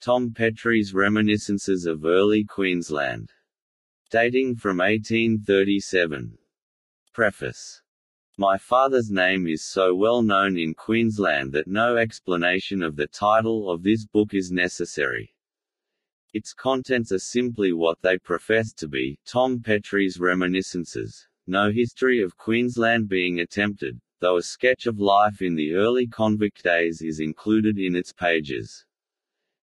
Tom Petrie's Reminiscences of Early Queensland. Dating from 1837. Preface. My father's name is so well known in Queensland that no explanation of the title of this book is necessary. Its contents are simply what they profess to be, Tom Petrie's reminiscences. No history of Queensland being attempted, though a sketch of life in the early convict days is included in its pages.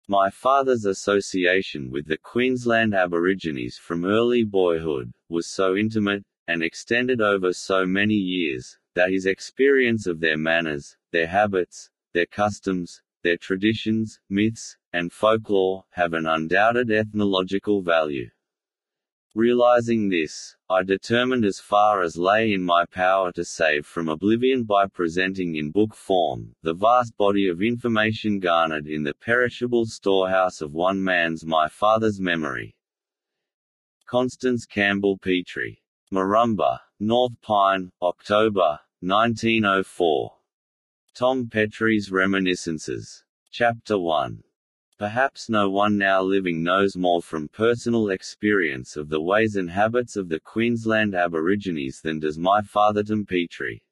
My father's association with the Queensland Aborigines from early boyhood was so intimate, and extended over so many years, that his experience of their manners, their habits, their customs, their traditions, myths, and folklore, have an undoubted ethnological value. Realizing this, I determined as far as lay in my power to save from oblivion by presenting in book form, the vast body of information garnered in the perishable storehouse of one man's my father's memory. Constance Campbell Petrie. Marumba, North Pine, October, 1904. Tom Petrie's Reminiscences. Chapter 1. Perhaps no one now living knows more from personal experience of the ways and habits of the Queensland Aborigines than does my father Tom Petrie.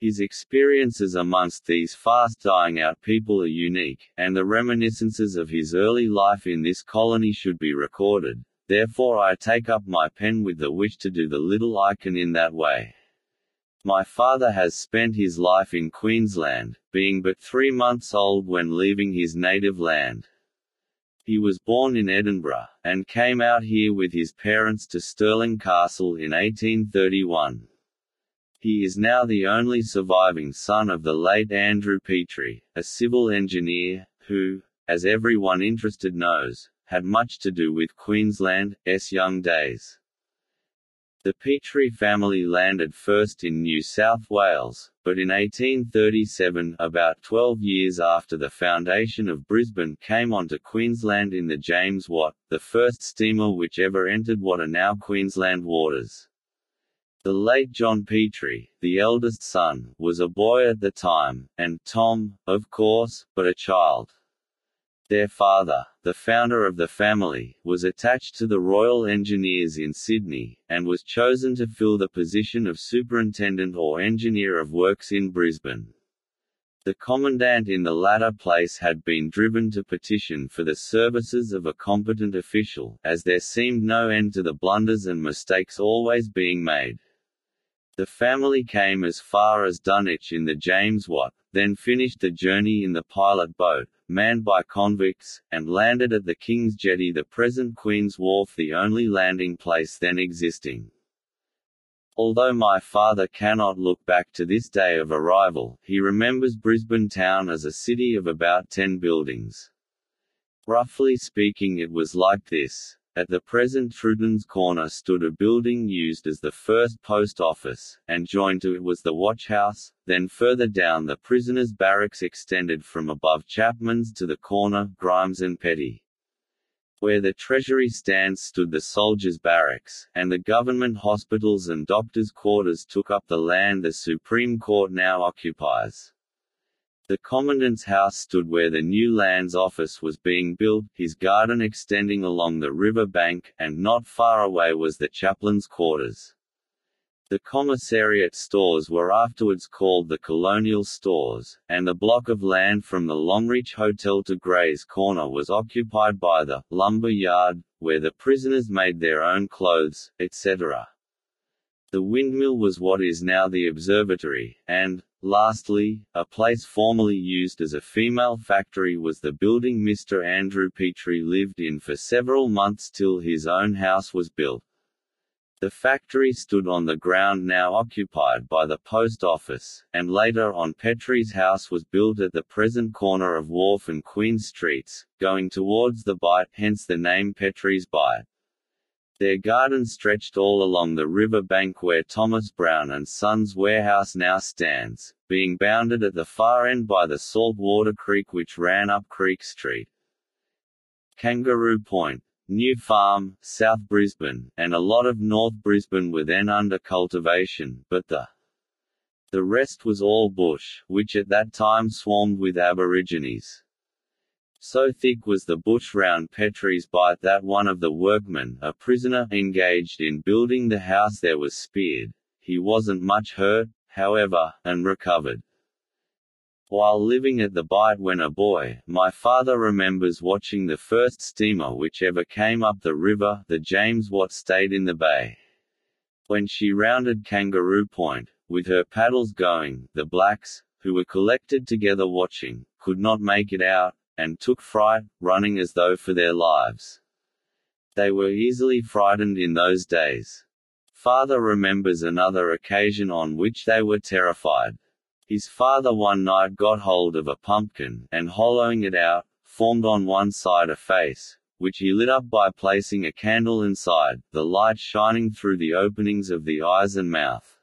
His experiences amongst these fast dying out people are unique, and the reminiscences of his early life in this colony should be recorded. Therefore I take up my pen with the wish to do the little I can in that way. My father has spent his life in Queensland, being but three months old when leaving his native land. He was born in Edinburgh, and came out here with his parents to Stirling Castle in 1831. He is now the only surviving son of the late Andrew Petrie, a civil engineer, who, as everyone interested knows, had much to do with Queensland's young days. The Petrie family landed first in New South Wales, but in 1837 about 12 years after the foundation of Brisbane came onto Queensland in the James Watt, the first steamer which ever entered what are now Queensland waters. The late John Petrie, the eldest son, was a boy at the time, and Tom, of course, but a child. Their father, the founder of the family, was attached to the Royal Engineers in Sydney, and was chosen to fill the position of Superintendent or Engineer of Works in Brisbane. The commandant in the latter place had been driven to petition for the services of a competent official, as there seemed no end to the blunders and mistakes always being made. The family came as far as Dunwich in the James Watt, then finished the journey in the pilot boat, manned by convicts, and landed at the King's Jetty the present Queen's Wharf the only landing place then existing. Although my father cannot look back to this day of arrival, he remembers Brisbane town as a city of about ten buildings. Roughly speaking it was like this. At the present Trudens Corner stood a building used as the first post office, and joined to it was the watch house. then further down the prisoners' barracks extended from above Chapman's to the corner, Grimes and Petty. Where the Treasury stands stood the soldiers' barracks, and the government hospitals and doctors' quarters took up the land the Supreme Court now occupies. The Commandant's house stood where the new Lands Office was being built, his garden extending along the river bank, and not far away was the chaplain's quarters. The commissariat stores were afterwards called the Colonial Stores, and the block of land from the Longreach Hotel to Gray's Corner was occupied by the lumber yard, where the prisoners made their own clothes, etc. The windmill was what is now the observatory, and, lastly, a place formerly used as a female factory was the building Mr. Andrew Petrie lived in for several months till his own house was built. The factory stood on the ground now occupied by the post office, and later on Petrie's house was built at the present corner of Wharf and Queen Streets, going towards the Bight hence the name Petrie's Bight. Their garden stretched all along the river bank where Thomas Brown and Sons warehouse now stands, being bounded at the far end by the Saltwater Creek which ran up Creek Street. Kangaroo Point, New Farm, South Brisbane, and a lot of North Brisbane were then under cultivation, but the the rest was all bush, which at that time swarmed with Aborigines. So thick was the bush round Petrie's Bight that one of the workmen, a prisoner engaged in building the house there was speared. He wasn't much hurt, however, and recovered. While living at the Bight when a boy, my father remembers watching the first steamer which ever came up the river, the James Watt stayed in the bay. When she rounded Kangaroo Point, with her paddles going, the blacks, who were collected together watching, could not make it out, and took fright, running as though for their lives. They were easily frightened in those days. Father remembers another occasion on which they were terrified. His father one night got hold of a pumpkin, and hollowing it out, formed on one side a face, which he lit up by placing a candle inside, the light shining through the openings of the eyes and mouth.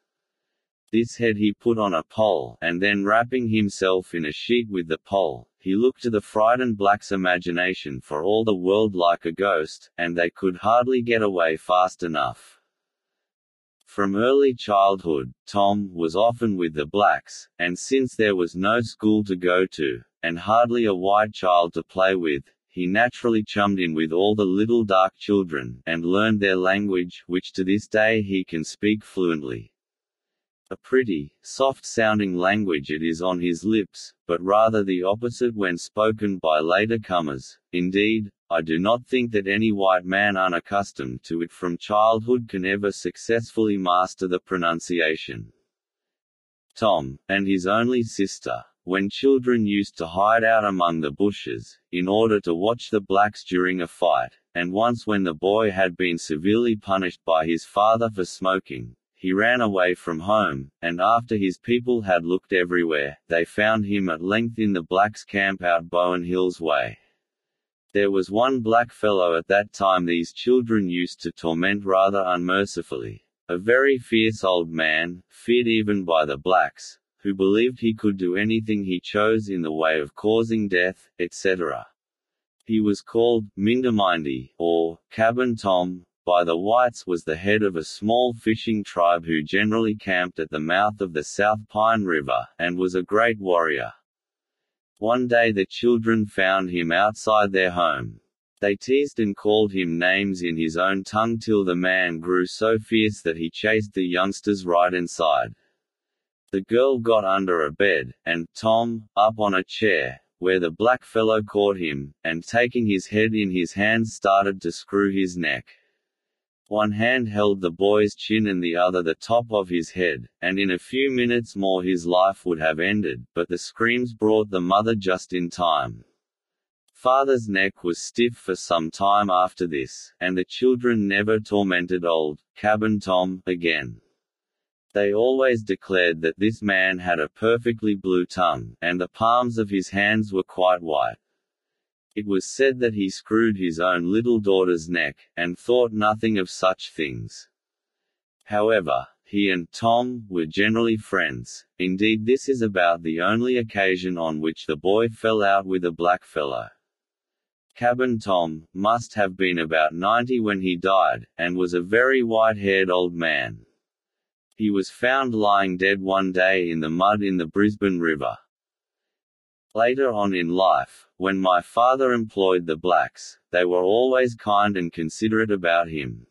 This head he put on a pole, and then wrapping himself in a sheet with the pole, he looked to the frightened black's imagination for all the world like a ghost, and they could hardly get away fast enough. From early childhood, Tom was often with the blacks, and since there was no school to go to, and hardly a white child to play with, he naturally chummed in with all the little dark children, and learned their language, which to this day he can speak fluently. A pretty, soft-sounding language it is on his lips, but rather the opposite when spoken by later comers. Indeed, I do not think that any white man unaccustomed to it from childhood can ever successfully master the pronunciation. Tom, and his only sister, when children used to hide out among the bushes, in order to watch the blacks during a fight, and once when the boy had been severely punished by his father for smoking, he ran away from home, and after his people had looked everywhere, they found him at length in the blacks' camp out Bowen Hills Way. There was one black fellow at that time these children used to torment rather unmercifully. A very fierce old man, feared even by the blacks, who believed he could do anything he chose in the way of causing death, etc. He was called Mindermindy, or Cabin Tom, by the whites was the head of a small fishing tribe who generally camped at the mouth of the South Pine River, and was a great warrior. One day the children found him outside their home. They teased and called him names in his own tongue till the man grew so fierce that he chased the youngsters right inside. The girl got under a bed, and Tom, up on a chair, where the black fellow caught him, and taking his head in his hands started to screw his neck. One hand held the boy's chin and the other the top of his head, and in a few minutes more his life would have ended, but the screams brought the mother just in time. Father's neck was stiff for some time after this, and the children never tormented old, Cabin Tom, again. They always declared that this man had a perfectly blue tongue, and the palms of his hands were quite white. It was said that he screwed his own little daughter's neck, and thought nothing of such things. However, he and Tom were generally friends. Indeed, this is about the only occasion on which the boy fell out with a blackfellow. Cabin Tom must have been about ninety when he died, and was a very white-haired old man. He was found lying dead one day in the mud in the Brisbane River. Later on in life, when my father employed the blacks, they were always kind and considerate about him.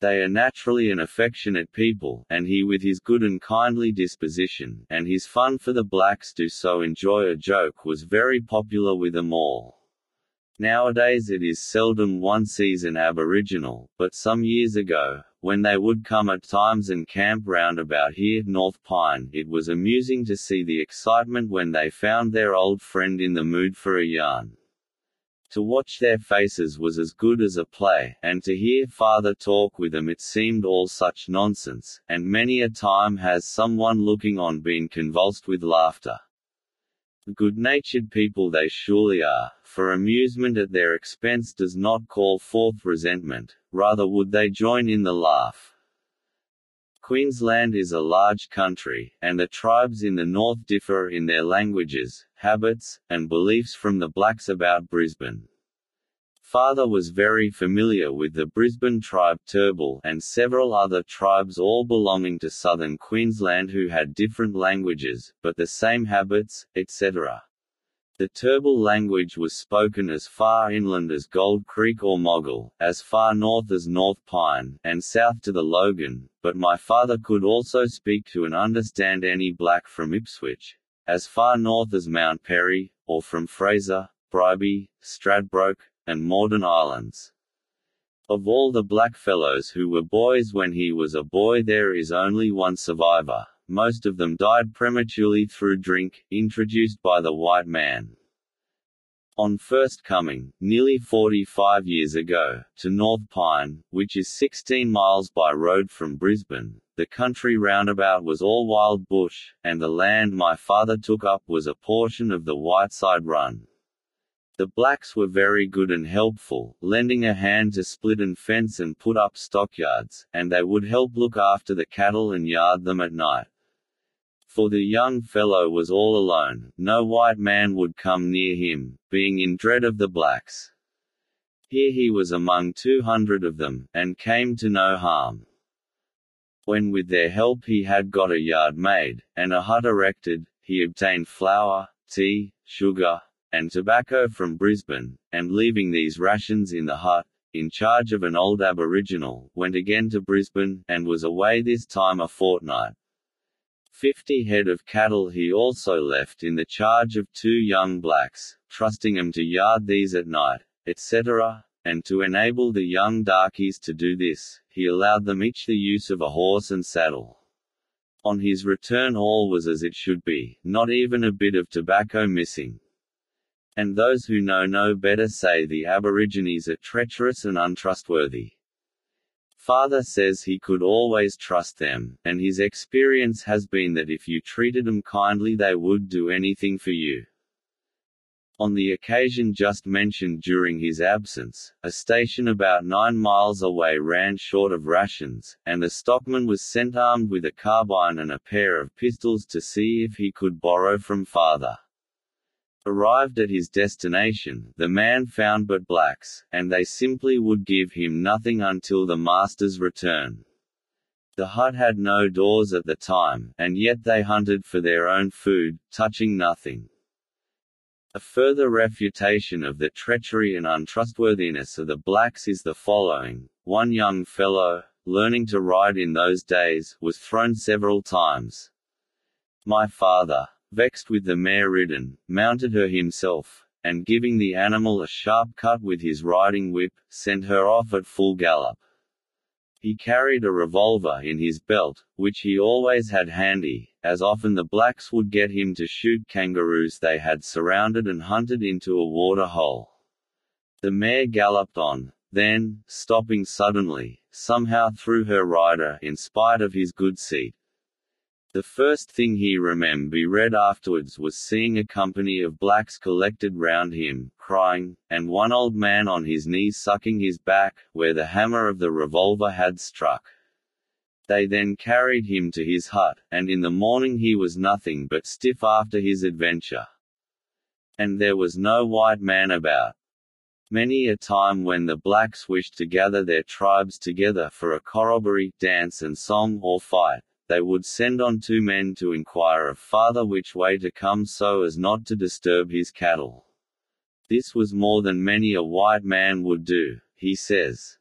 They are naturally an affectionate people, and he with his good and kindly disposition, and his fun for the blacks to so enjoy a joke was very popular with them all. Nowadays it is seldom one sees an Aboriginal, but some years ago, when they would come at times and camp round about here North Pine it was amusing to see the excitement when they found their old friend in the mood for a yarn. To watch their faces was as good as a play, and to hear father talk with them it seemed all such nonsense, and many a time has someone looking on been convulsed with laughter. Good-natured people they surely are, for amusement at their expense does not call forth resentment, rather would they join in the laugh. Queensland is a large country, and the tribes in the north differ in their languages, habits, and beliefs from the blacks about Brisbane. Father was very familiar with the Brisbane tribe Turrbal and several other tribes all belonging to southern Queensland who had different languages, but the same habits, etc. The Turrbal language was spoken as far inland as Gold Creek or Moggill, as far north as North Pine, and south to the Logan, but my father could also speak to and understand any black from Ipswich, as far north as Mount Perry, or from Fraser, Bribie, Stradbroke, and Moreton Islands. Of all the blackfellows who were boys when he was a boy there is only one survivor, most of them died prematurely through drink, introduced by the white man. On first coming, nearly 45 years ago, to North Pine, which is 16 miles by road from Brisbane, the country roundabout was all wild bush, and the land my father took up was a portion of the Whiteside Run. The blacks were very good and helpful, lending a hand to split and fence and put up stockyards, and they would help look after the cattle and yard them at night. For the young fellow was all alone, no white man would come near him, being in dread of the blacks. Here he was among two hundred of them, and came to no harm. When with their help he had got a yard made, and a hut erected, he obtained flour, tea, sugar, and tobacco from Brisbane, and leaving these rations in the hut, in charge of an old aboriginal, went again to Brisbane, and was away this time a fortnight. Fifty head of cattle he also left in the charge of two young blacks, trusting them to yard these at night, etc., and to enable the young darkies to do this, he allowed them each the use of a horse and saddle. On his return all was as it should be, not even a bit of tobacco missing. And those who know no better say the Aborigines are treacherous and untrustworthy. Father says he could always trust them, and his experience has been that if you treated them kindly they would do anything for you. On the occasion just mentioned during his absence, a station about nine miles away ran short of rations, and the stockman was sent armed with a carbine and a pair of pistols to see if he could borrow from father. Arrived at his destination, the man found but blacks, and they simply would give him nothing until the master's return. The hut had no doors at the time, and yet they hunted for their own food, touching nothing. A further refutation of the treachery and untrustworthiness of the blacks is the following. One young fellow, learning to ride in those days, was thrown several times. My father, vexed with the mare ridden, mounted her himself, and giving the animal a sharp cut with his riding whip, sent her off at full gallop. He carried a revolver in his belt, which he always had handy, as often the blacks would get him to shoot kangaroos they had surrounded and hunted into a water hole. The mare galloped on, then, stopping suddenly, somehow threw her rider in spite of his good seat, the first thing he remember read afterwards was seeing a company of blacks collected round him, crying, and one old man on his knees sucking his back, where the hammer of the revolver had struck. They then carried him to his hut, and in the morning he was nothing but stiff after his adventure. And there was no white man about. Many a time when the blacks wished to gather their tribes together for a corroboree, dance and song or fight, they would send on two men to inquire of father which way to come so as not to disturb his cattle. This was more than many a white man would do, he says.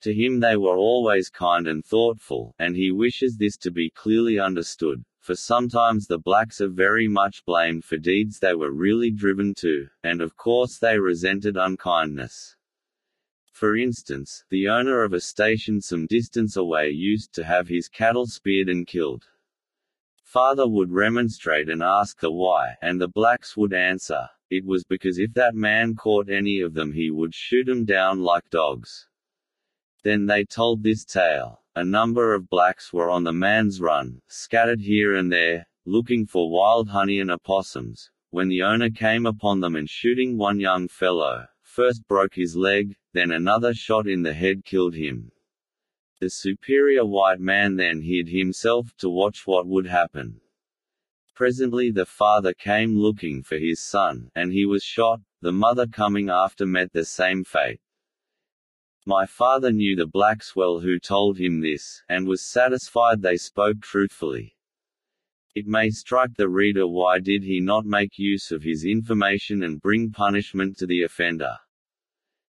To him they were always kind and thoughtful, and he wishes this to be clearly understood, for sometimes the blacks are very much blamed for deeds they were really driven to, and of course they resented unkindness. For instance, the owner of a station some distance away used to have his cattle speared and killed. Father would remonstrate and ask the why, and the blacks would answer, it was because if that man caught any of them he would shoot 'em down like dogs. Then they told this tale. A number of blacks were on the man's run, scattered here and there, looking for wild honey and opossums, when the owner came upon them and shooting one young fellow, first broke his leg, then another shot in the head killed him. The superior white man then hid himself to watch what would happen. Presently the father came looking for his son, and he was shot, the mother coming after met the same fate. My father knew the blacks well who told him this, and was satisfied they spoke truthfully. It may strike the reader why did he not make use of his information and bring punishment to the offender.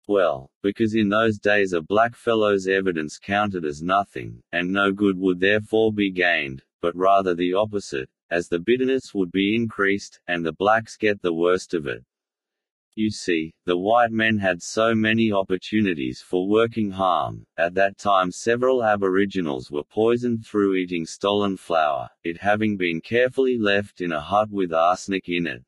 Well, because in those days a blackfellow's evidence counted as nothing, and no good would therefore be gained, but rather the opposite, as the bitterness would be increased, and the blacks get the worst of it. You see, the white men had so many opportunities for working harm. At that time, several Aboriginals were poisoned through eating stolen flour, it having been carefully left in a hut with arsenic in it.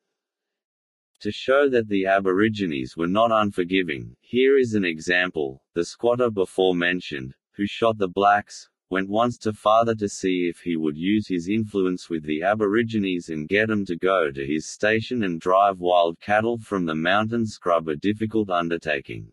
To show that the Aborigines were not unforgiving, here is an example. The squatter before mentioned, who shot the blacks, went once to father to see if he would use his influence with the Aborigines and get them to go to his station and drive wild cattle from the mountain scrub a difficult undertaking.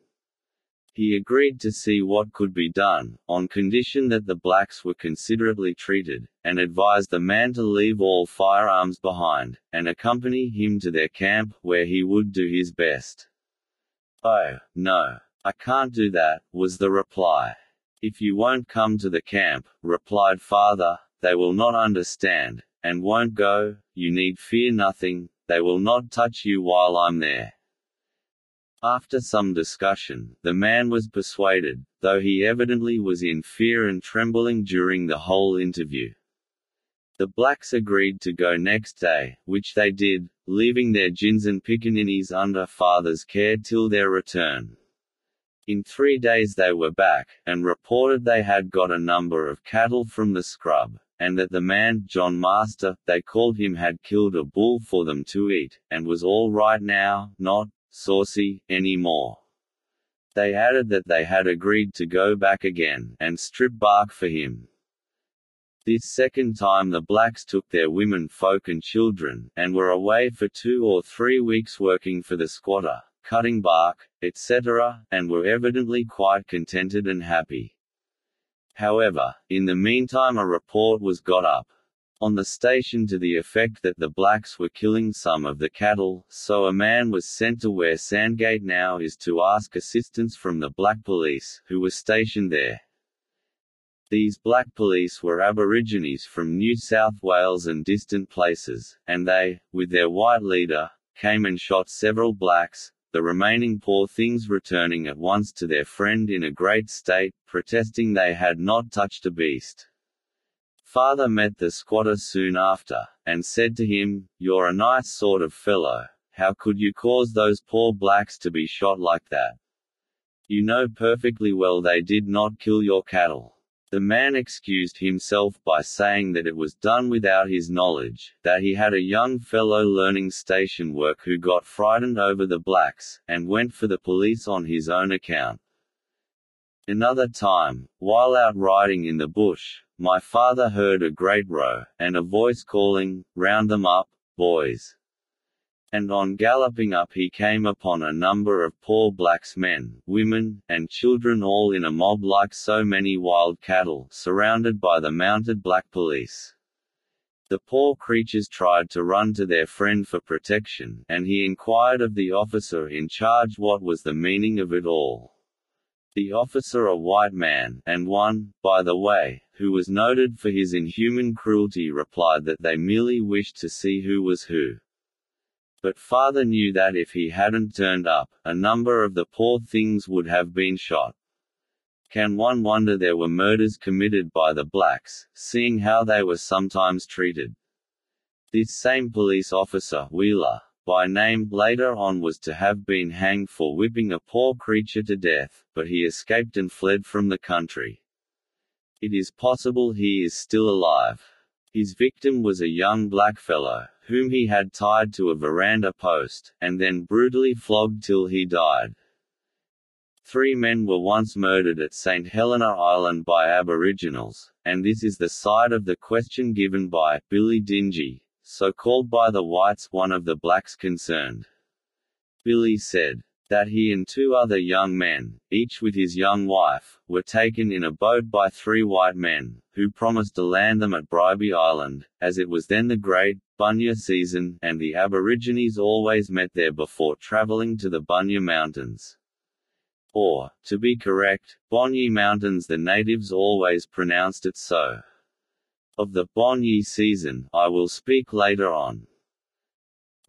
He agreed to see what could be done, on condition that the blacks were considerately treated, and advised the man to leave all firearms behind, and accompany him to their camp, where he would do his best. Oh, no. I can't do that, was the reply. If you won't come to the camp, replied father, they will not understand, and won't go, you need fear nothing, they will not touch you while I'm there. After some discussion, the man was persuaded, though he evidently was in fear and trembling during the whole interview. The blacks agreed to go next day, which they did, leaving their gins and pickaninnies under father's care till their return. In three days they were back, and reported they had got a number of cattle from the scrub, and that the man, John Master, they called him had killed a bull for them to eat, and was all right now, not, saucy, anymore. They added that they had agreed to go back again, and strip bark for him. This second time the blacks took their women folk and children, and were away for two or three weeks working for the squatter, cutting bark, etc., and were evidently quite contented and happy. However, in the meantime a report was got up, on the station to the effect that the blacks were killing some of the cattle, so a man was sent to where Sandgate now is to ask assistance from the black police, who were stationed there. These black police were Aborigines from New South Wales and distant places, and they, with their white leader, came and shot several blacks, the remaining poor things returning at once to their friend in a great state, protesting they had not touched a beast. Father met the squatter soon after, and said to him, You're a nice sort of fellow, how could you cause those poor blacks to be shot like that? You know perfectly well they did not kill your cattle. The man excused himself by saying that it was done without his knowledge, that he had a young fellow learning station work who got frightened over the blacks, and went for the police on his own account. Another time, while out riding in the bush, my father heard a great row, and a voice calling, Round them up, boys! And on galloping up he came upon a number of poor blacks men, women, and children all in a mob like so many wild cattle, surrounded by the mounted black police. The poor creatures tried to run to their friend for protection, and he inquired of the officer in charge what was the meaning of it all. The officer a white man, and one, by the way, who was noted for his inhuman cruelty replied that they merely wished to see who was who. But father knew that if he hadn't turned up, a number of the poor things would have been shot. Can one wonder there were murders committed by the blacks, seeing how they were sometimes treated? This same police officer, Wheeler, by name, later on was to have been hanged for whipping a poor creature to death, but he escaped and fled from the country. It is possible he is still alive. His victim was a young blackfellow, whom he had tied to a veranda post, and then brutally flogged till he died. Three men were once murdered at St. Helena Island by Aboriginals, and this is the side of the question given by Billy Dingy, so called by the whites one of the blacks concerned. Billy said that he and two other young men, each with his young wife, were taken in a boat by three white men, who promised to land them at Bribie Island, as it was then the great, Bunya season, and the Aborigines always met there before traveling to the Bunya Mountains. Or, to be correct, Bonyi Mountains the natives always pronounced it so. Of the Bon season, I will speak later on.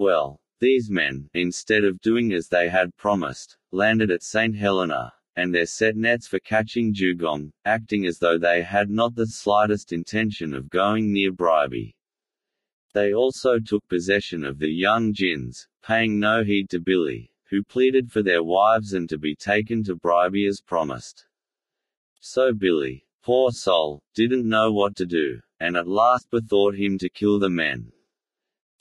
Well, these men, instead of doing as they had promised, landed at St. Helena, and there set nets for catching dugong, acting as though they had not the slightest intention of going near Bribie. They also took possession of the young gins, paying no heed to Billy, who pleaded for their wives and to be taken to Bribie as promised. So Billy, poor soul, didn't know what to do, and at last bethought him to kill the men.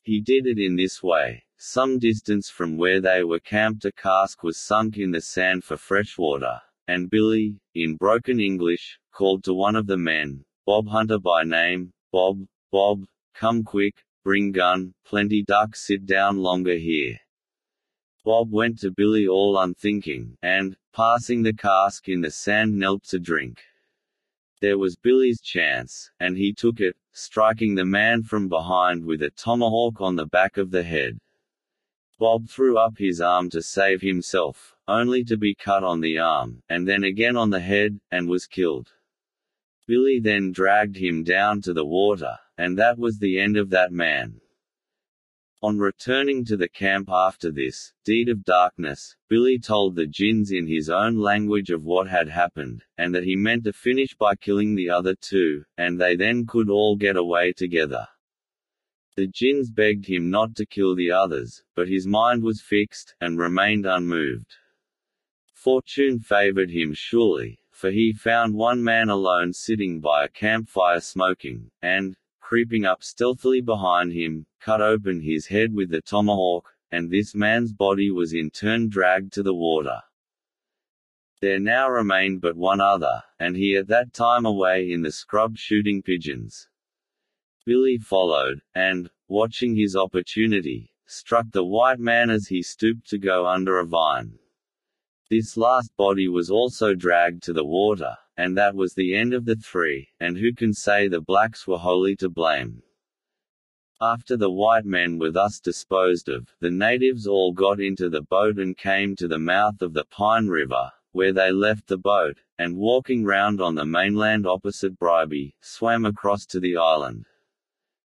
He did it in this way. Some distance from where they were camped a cask was sunk in the sand for fresh water, and Billy, in broken English, called to one of the men, Bob Hunter by name, Bob, Bob, come quick, bring gun, plenty duck sit down longer here. Bob went to Billy all unthinking, and, passing the cask in the sand knelt to drink. There was Billy's chance, and he took it, striking the man from behind with a tomahawk on the back of the head. Bob threw up his arm to save himself, only to be cut on the arm, and then again on the head, and was killed. Billy then dragged him down to the water, and that was the end of that man. On returning to the camp after this deed of darkness, Billy told the gins in his own language of what had happened, and that he meant to finish by killing the other two, and they then could all get away together. The gins begged him not to kill the others, but his mind was fixed, and remained unmoved. Fortune favored him surely, for he found one man alone sitting by a campfire smoking, and, creeping up stealthily behind him, cut open his head with the tomahawk, and this man's body was in turn dragged to the water. There now remained but one other, and he at that time away in the scrub shooting pigeons. Billy followed, and, watching his opportunity, struck the white man as he stooped to go under a vine. This last body was also dragged to the water, and that was the end of the three, and who can say the blacks were wholly to blame? After the white men were thus disposed of, the natives all got into the boat and came to the mouth of the Pine River, where they left the boat, and walking round on the mainland opposite Bribie, swam across to the island.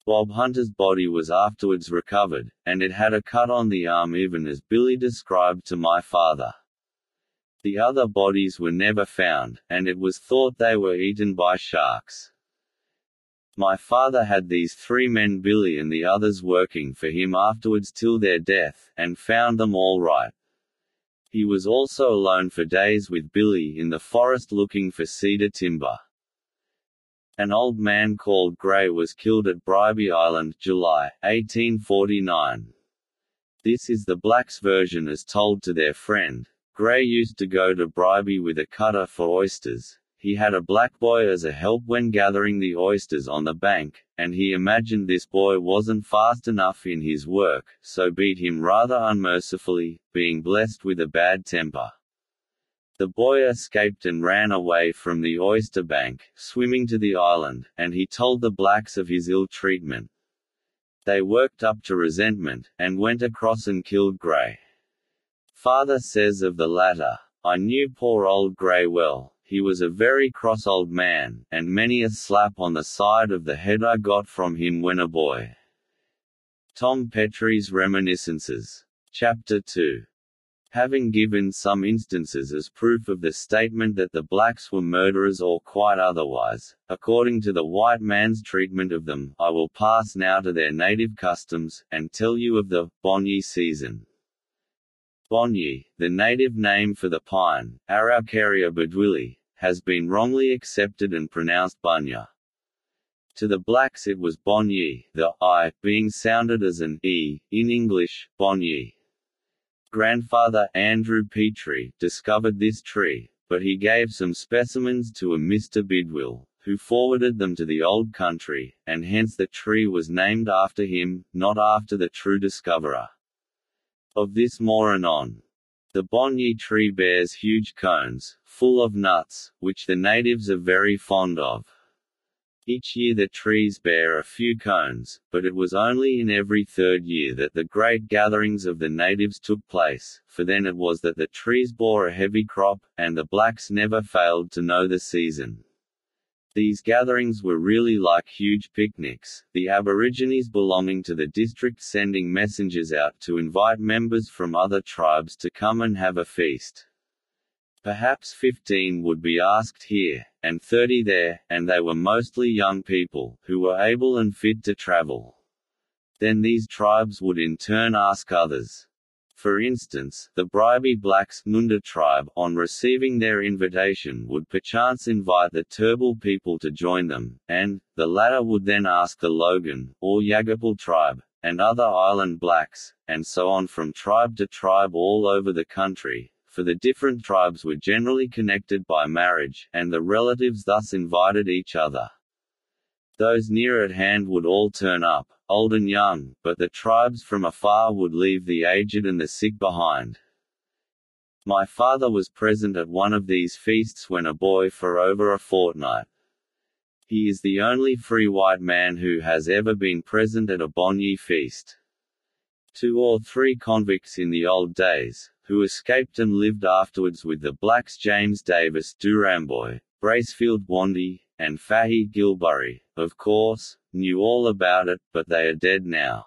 Bob Hunter's body was afterwards recovered, and it had a cut on the arm even as Billy described to my father. The other bodies were never found, and it was thought they were eaten by sharks. My father had these three men Billy and the others working for him afterwards till their death, and found them all right. He was also alone for days with Billy in the forest looking for cedar timber. An old man called Gray was killed at Bribie Island, July, 1849. This is the blacks' version as told to their friend, Gray used to go to Bribie with a cutter for oysters. He had a black boy as a help when gathering the oysters on the bank, and he imagined this boy wasn't fast enough in his work, so beat him rather unmercifully, being blessed with a bad temper. The boy escaped and ran away from the oyster bank, swimming to the island, and he told the blacks of his ill treatment. They worked up to resentment, and went across and killed Gray. Father says of the latter, I knew poor old Gray well, he was a very cross old man, and many a slap on the side of the head I got from him when a boy. Tom Petrie's Reminiscences. Chapter 2. Having given some instances as proof of the statement that the blacks were murderers or quite otherwise, according to the white man's treatment of them, I will pass now to their native customs, and tell you of the Bonyi season. Bonyi, the native name for the pine, Araucaria bidwilli, has been wrongly accepted and pronounced bunya. To the blacks it was Bonyi, the i being sounded as an e in English, Bonyi. Grandfather Andrew Petrie discovered this tree, but he gave some specimens to a Mr. Bidwill, who forwarded them to the old country, and hence the tree was named after him, not after the true discoverer. Of this more anon. The Bonyi tree bears huge cones, full of nuts, which the natives are very fond of. Each year the trees bear a few cones, but it was only in every third year that the great gatherings of the natives took place, for then it was that the trees bore a heavy crop, and the blacks never failed to know the season. These gatherings were really like huge picnics, the Aborigines belonging to the district sending messengers out to invite members from other tribes to come and have a feast. Perhaps 15 would be asked here, and 30 there, and they were mostly young people, who were able and fit to travel. Then these tribes would in turn ask others. For instance, the Bribie Blacks Ngunda tribe, on receiving their invitation would perchance invite the Turrbal people to join them, and, the latter would then ask the Logan, or Yaggapal tribe, and other island blacks, and so on from tribe to tribe all over the country, for the different tribes were generally connected by marriage, and the relatives thus invited each other. Those near at hand would all turn up, old and young, but the tribes from afar would leave the aged and the sick behind. My father was present at one of these feasts when a boy for over a fortnight. He is the only free white man who has ever been present at a Bonyi feast. Two or three convicts in the old days, who escaped and lived afterwards with the blacks James Davis Duramboy, Bracefield Wandy, and Fahy Gilbury, of course, knew all about it, but they are dead now.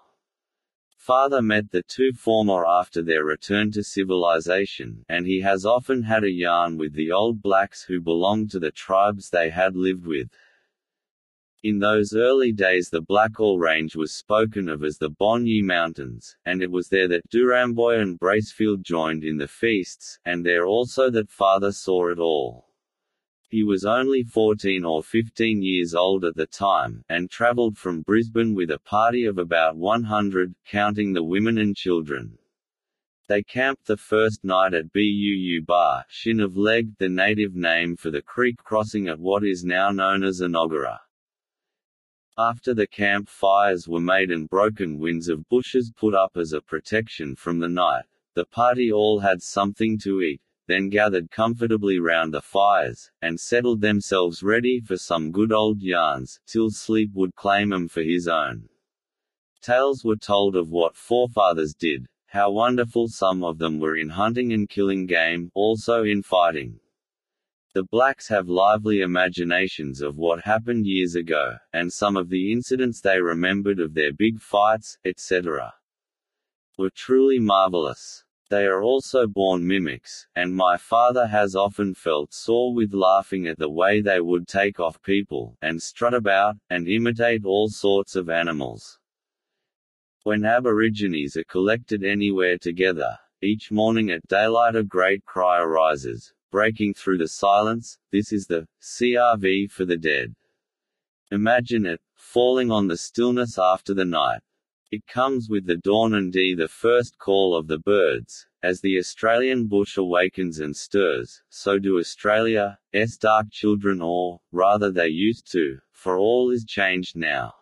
Father met the two former after their return to civilization, and he has often had a yarn with the old blacks who belonged to the tribes they had lived with. In those early days the Blackall Range was spoken of as the Bonyi Mountains, and it was there that Duramboy and Bracefield joined in the feasts, and there also that father saw it all. He was only 14 or 15 years old at the time, and travelled from Brisbane with a party of about 100, counting the women and children. They camped the first night at Buu Bar, Shin of Leg, the native name for the creek crossing at what is now known as Enoggera. After the camp fires were made and broken winds of bushes put up as a protection from the night, the party all had something to eat, then gathered comfortably round the fires, and settled themselves ready for some good old yarns, till sleep would claim 'em for his own. Tales were told of what forefathers did, how wonderful some of them were in hunting and killing game, also in fighting. The blacks have lively imaginations of what happened years ago, and some of the incidents they remembered of their big fights, etc., were truly marvelous. They are also born mimics, and my father has often felt sore with laughing at the way they would take off people, and strut about, and imitate all sorts of animals. When Aborigines are collected anywhere together, each morning at daylight a great cry arises, breaking through the silence, this is the CRV for the dead. Imagine it, falling on the stillness after the night. It comes with the dawn and d the first call of the birds. As the Australian bush awakens and stirs, so do Australia's dark children or, rather they used to, for all is changed now.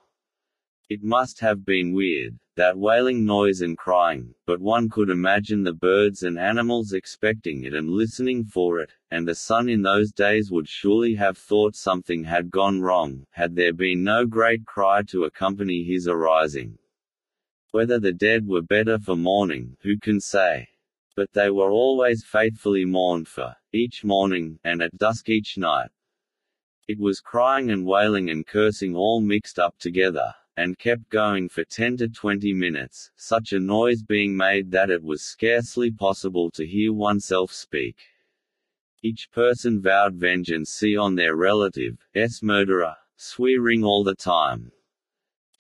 It must have been weird, that wailing noise and crying, but one could imagine the birds and animals expecting it and listening for it, and the sun in those days would surely have thought something had gone wrong, had there been no great cry to accompany his arising. Whether the dead were better for mourning, who can say? But they were always faithfully mourned for, each morning, and at dusk each night. It was crying and wailing and cursing all mixed up together, and kept going for 10 to 20 minutes, such a noise being made that it was scarcely possible to hear oneself speak. Each person vowed vengeance on their relative, s murderer, swearing all the time.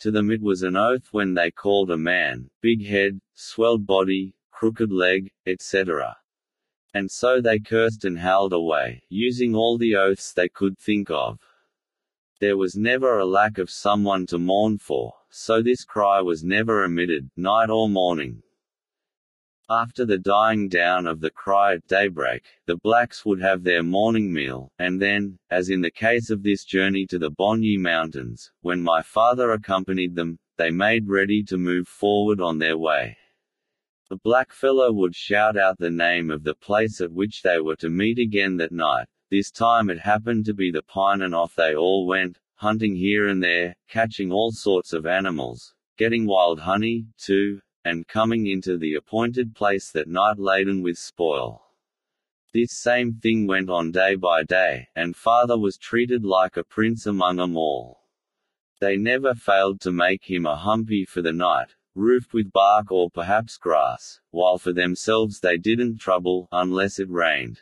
To them it was an oath when they called a man, big head, swelled body, crooked leg, etc. And so they cursed and howled away, using all the oaths they could think of. There was never a lack of someone to mourn for, so this cry was never omitted, night or morning. After the dying down of the cry at daybreak, the blacks would have their morning meal, and then, as in the case of this journey to the Bonyi Mountains, when my father accompanied them, they made ready to move forward on their way. The blackfellow would shout out the name of the place at which they were to meet again that night. This time it happened to be the pine and off they all went, hunting here and there, catching all sorts of animals, getting wild honey, too, and coming into the appointed place that night laden with spoil. This same thing went on day by day, and father was treated like a prince among them all. They never failed to make him a humpy for the night, roofed with bark or perhaps grass, while for themselves they didn't trouble, unless it rained.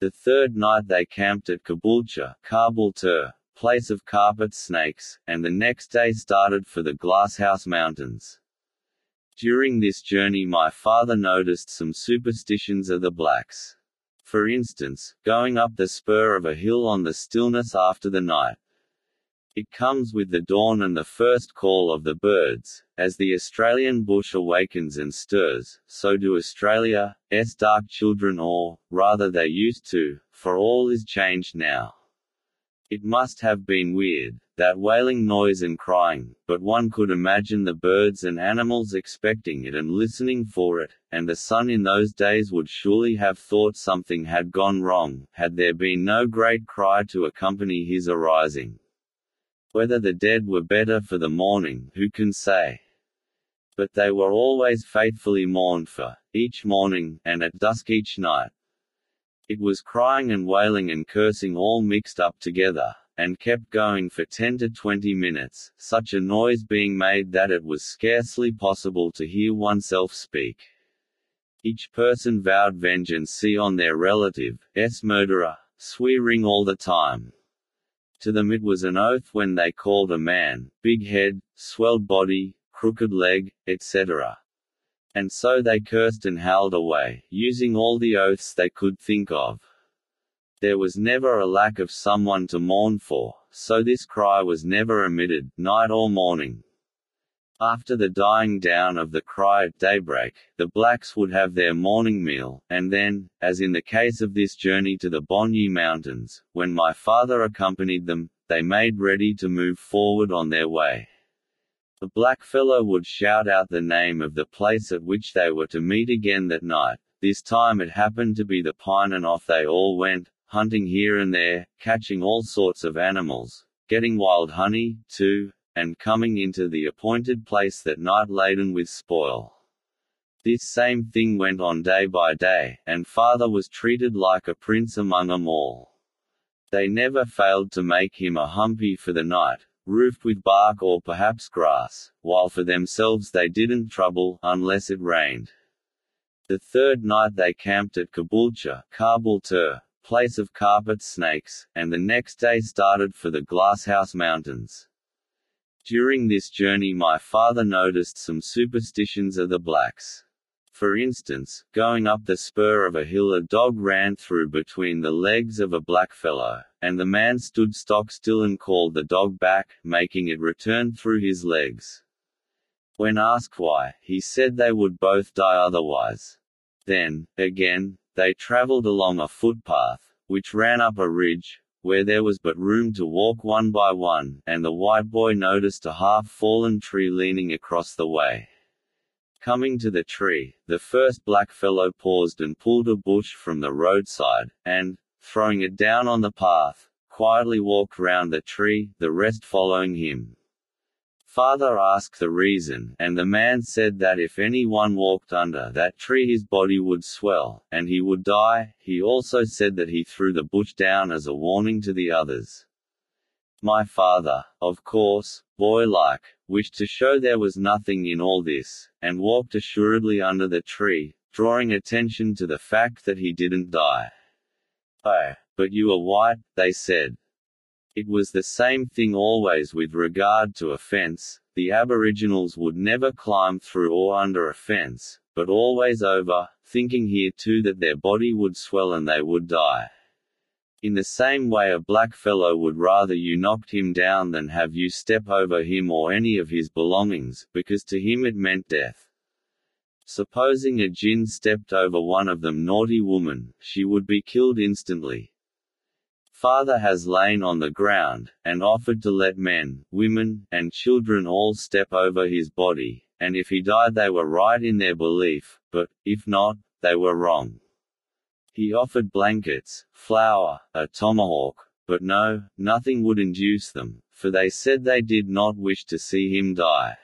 The third night they camped at Kabulcha, Kabul place of carpet snakes, and the next day started for the Glasshouse Mountains. During this journey my father noticed some superstitions of the blacks. For instance, going up the spur of a hill on the stillness after the night. It comes with the dawn and the first call of the birds. As the Australian bush awakens and stirs, so do Australia's dark children or, rather they used to, for all is changed now. It must have been weird, that wailing noise and crying, but one could imagine the birds and animals expecting it and listening for it, and the sun in those days would surely have thought something had gone wrong, had there been no great cry to accompany his arising. Whether the dead were better for the morning, who can say? But they were always faithfully mourned for, each morning, and at dusk each night. It was crying and wailing and cursing all mixed up together, and kept going for 10 to 20 minutes, such a noise being made that it was scarcely possible to hear oneself speak. Each person vowed vengeance on their relative, s murderer, swearing all the time. To them it was an oath when they called a man, big head, swelled body, crooked leg, etc and so they cursed and howled away, using all the oaths they could think of. There was never a lack of someone to mourn for, so this cry was never omitted, night or morning. After the dying down of the cry at daybreak, the blacks would have their morning meal, and then, as in the case of this journey to the Bonyi Mountains, when my father accompanied them, they made ready to move forward on their way. The blackfellow would shout out the name of the place at which they were to meet again that night. This time it happened to be the pine and off they all went, hunting here and there, catching all sorts of animals, getting wild honey, too, and coming into the appointed place that night laden with spoil. This same thing went on day by day, and father was treated like a prince among them all. They never failed to make him a humpy for the night, roofed with bark or perhaps grass, while for themselves they didn't trouble, unless it rained. The third night they camped at Kabulcha, Kabul place of carpet snakes, and the next day started for the Glasshouse Mountains. During this journey my father noticed some superstitions of the blacks. For instance, going up the spur of a hill a dog ran through between the legs of a blackfellow, and the man stood stock still and called the dog back, making it return through his legs. When asked why, he said they would both die otherwise. Then, again, they travelled along a footpath, which ran up a ridge, where there was but room to walk one by one, and the white boy noticed a half-fallen tree leaning across the way. Coming to the tree, the first blackfellow paused and pulled a bush from the roadside, and, throwing it down on the path, quietly walked round the tree, the rest following him. Father asked the reason, and the man said that if any one walked under that tree his body would swell, and he would die. He also said that he threw the bush down as a warning to the others. My father, of course, boy-like, wished to show there was nothing in all this, and walked assuredly under the tree, drawing attention to the fact that he didn't die. Oh, but you are white, they said. It was the same thing always with regard to a fence, the aboriginals would never climb through or under a fence, but always over, thinking here too that their body would swell and they would die. In the same way a blackfellow would rather you knocked him down than have you step over him or any of his belongings, because to him it meant death. Supposing a gin stepped over one of them naughty woman, she would be killed instantly. Father has lain on the ground, and offered to let men, women, and children all step over his body, and if he died they were right in their belief, but, if not, they were wrong. He offered blankets, flour, a tomahawk, but no, nothing would induce them, for they said they did not wish to see him die.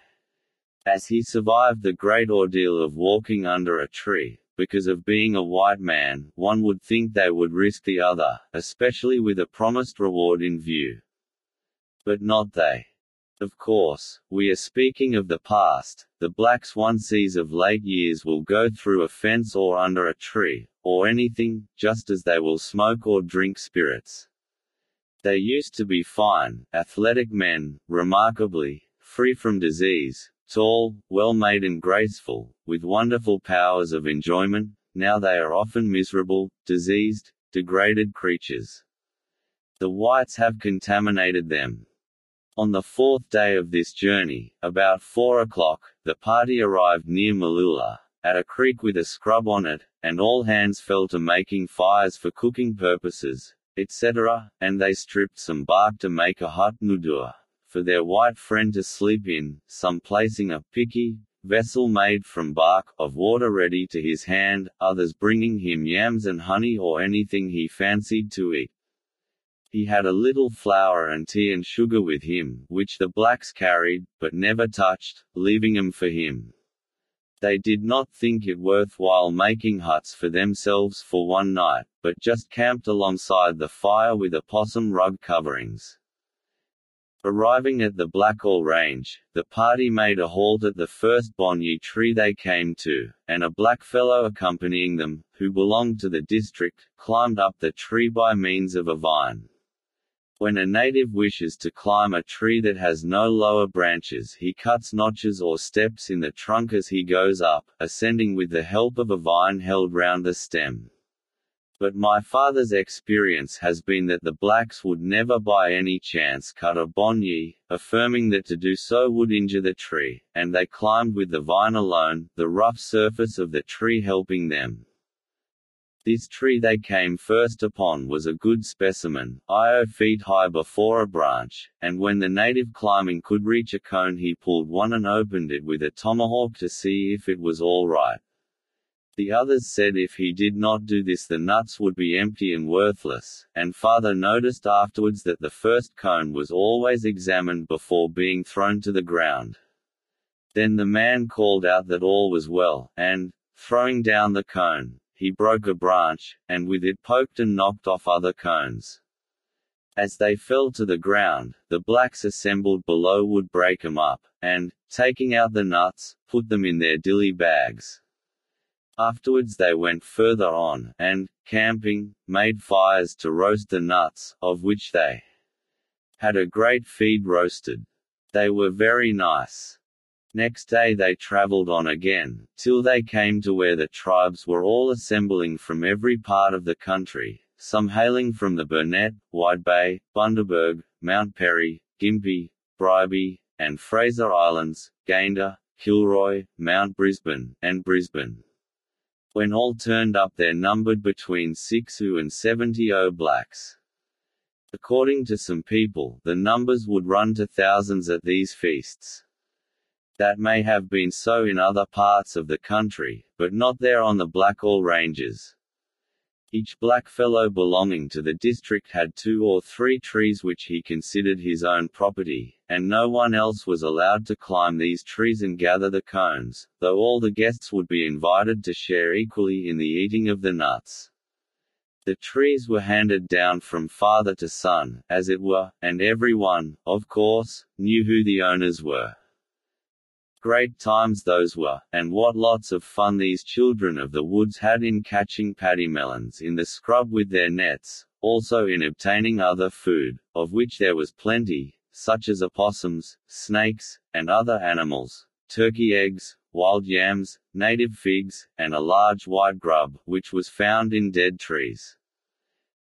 As he survived the great ordeal of walking under a tree, because of being a white man, one would think they would risk the other, especially with a promised reward in view. But not they. Of course, we are speaking of the past, the blacks one sees of late years will go through a fence or under a tree, or anything, just as they will smoke or drink spirits. They used to be fine, athletic men, remarkably, free from disease, tall, well-made and graceful, with wonderful powers of enjoyment, now they are often miserable, diseased, degraded creatures. The whites have contaminated them, on the fourth day of this journey, about four o'clock, the party arrived near Mooloolah, at a creek with a scrub on it, and all hands fell to making fires for cooking purposes, etc., and they stripped some bark to make a hut nudur, for their white friend to sleep in, some placing a piki, vessel made from bark, of water ready to his hand, others bringing him yams and honey or anything he fancied to eat. He had a little flour and tea and sugar with him, which the blacks carried, but never touched, leaving them for him. They did not think it worthwhile making huts for themselves for one night, but just camped alongside the fire with opossum rug coverings. Arriving at the Blackall Range, the party made a halt at the first bonyi tree they came to, and a blackfellow accompanying them, who belonged to the district, climbed up the tree by means of a vine. When a native wishes to climb a tree that has no lower branches he cuts notches or steps in the trunk as he goes up, ascending with the help of a vine held round the stem. But my father's experience has been that the blacks would never by any chance cut a bonyi, affirming that to do so would injure the tree, and they climbed with the vine alone, the rough surface of the tree helping them. This tree they came first upon was a good specimen, io feet high before a branch, and when the native climbing could reach a cone he pulled one and opened it with a tomahawk to see if it was all right. The others said if he did not do this the nuts would be empty and worthless, and father noticed afterwards that the first cone was always examined before being thrown to the ground. Then the man called out that all was well, and, throwing down the cone, he broke a branch, and with it poked and knocked off other cones. As they fell to the ground, the blacks assembled below would break them up, and, taking out the nuts, put them in their dilly bags. Afterwards they went further on, and, camping, made fires to roast the nuts, of which they had a great feed roasted. They were very nice. Next day they travelled on again, till they came to where the tribes were all assembling from every part of the country, some hailing from the Burnett, Wide Bay, Bundaberg, Mount Perry, Gympie, Bribie, and Fraser Islands, Gayndah, Kilcoy, Mount Brisbane, and Brisbane. When all turned up there numbered between 60 and 70 O blacks. According to some people, the numbers would run to thousands at these feasts. That may have been so in other parts of the country, but not there on the Blackall Ranges. Each blackfellow belonging to the district had two or three trees which he considered his own property, and no one else was allowed to climb these trees and gather the cones, though all the guests would be invited to share equally in the eating of the nuts. The trees were handed down from father to son, as it were, and everyone, of course, knew who the owners were. Great times those were, and what lots of fun these children of the woods had in catching paddy melons in the scrub with their nets, also in obtaining other food, of which there was plenty, such as opossums, snakes, and other animals, turkey eggs, wild yams, native figs, and a large white grub, which was found in dead trees.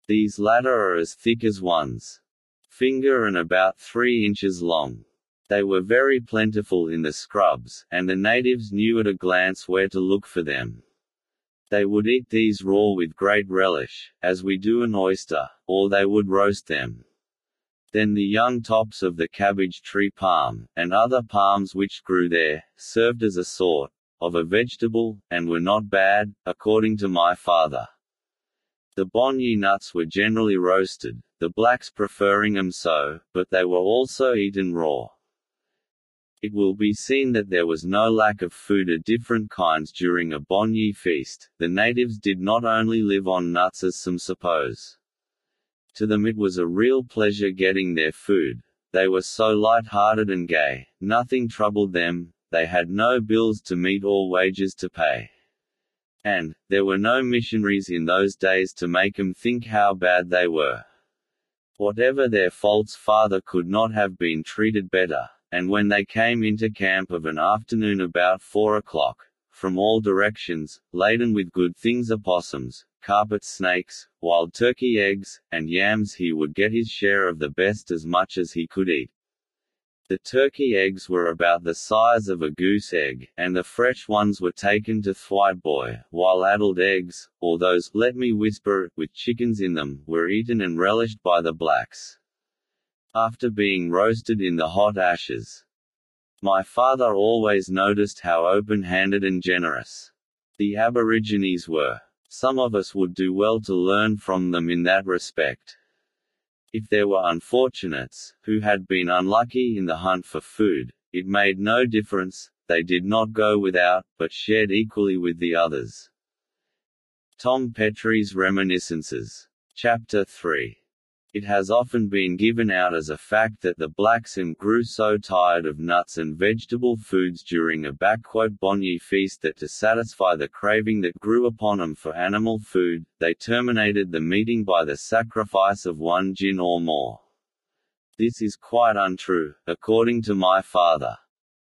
These latter are as thick as one's finger and about three inches long. They were very plentiful in the scrubs, and the natives knew at a glance where to look for them. They would eat these raw with great relish, as we do an oyster, or they would roast them. Then the young tops of the cabbage tree palm, and other palms which grew there, served as a sort of a vegetable, and were not bad, according to my father. The bonyi nuts were generally roasted, the blacks preferring them so, but they were also eaten raw. It will be seen that there was no lack of food of different kinds during a Bonyi feast. The natives did not only live on nuts as some suppose. To them it was a real pleasure getting their food. They were so light-hearted and gay, nothing troubled them, they had no bills to meet or wages to pay. And, there were no missionaries in those days to make them think how bad they were. Whatever their faults father could not have been treated better, and when they came into camp of an afternoon about four o'clock, from all directions, laden with good things opossums, carpet snakes, wild turkey eggs, and yams he would get his share of the best as much as he could eat. The turkey eggs were about the size of a goose egg, and the fresh ones were taken to Thwiteboy, while addled eggs, or those, let me whisper, with chickens in them, were eaten and relished by the blacks. After being roasted in the hot ashes. My father always noticed how open-handed and generous the Aborigines were. Some of us would do well to learn from them in that respect. If there were unfortunates, who had been unlucky in the hunt for food, it made no difference, they did not go without, but shared equally with the others. Tom Petrie's Reminiscences. Chapter 3 it has often been given out as a fact that the Blacksem grew so tired of nuts and vegetable foods during a Bonyi feast that to satisfy the craving that grew upon them for animal food, they terminated the meeting by the sacrifice of one gin or more. This is quite untrue, according to my father.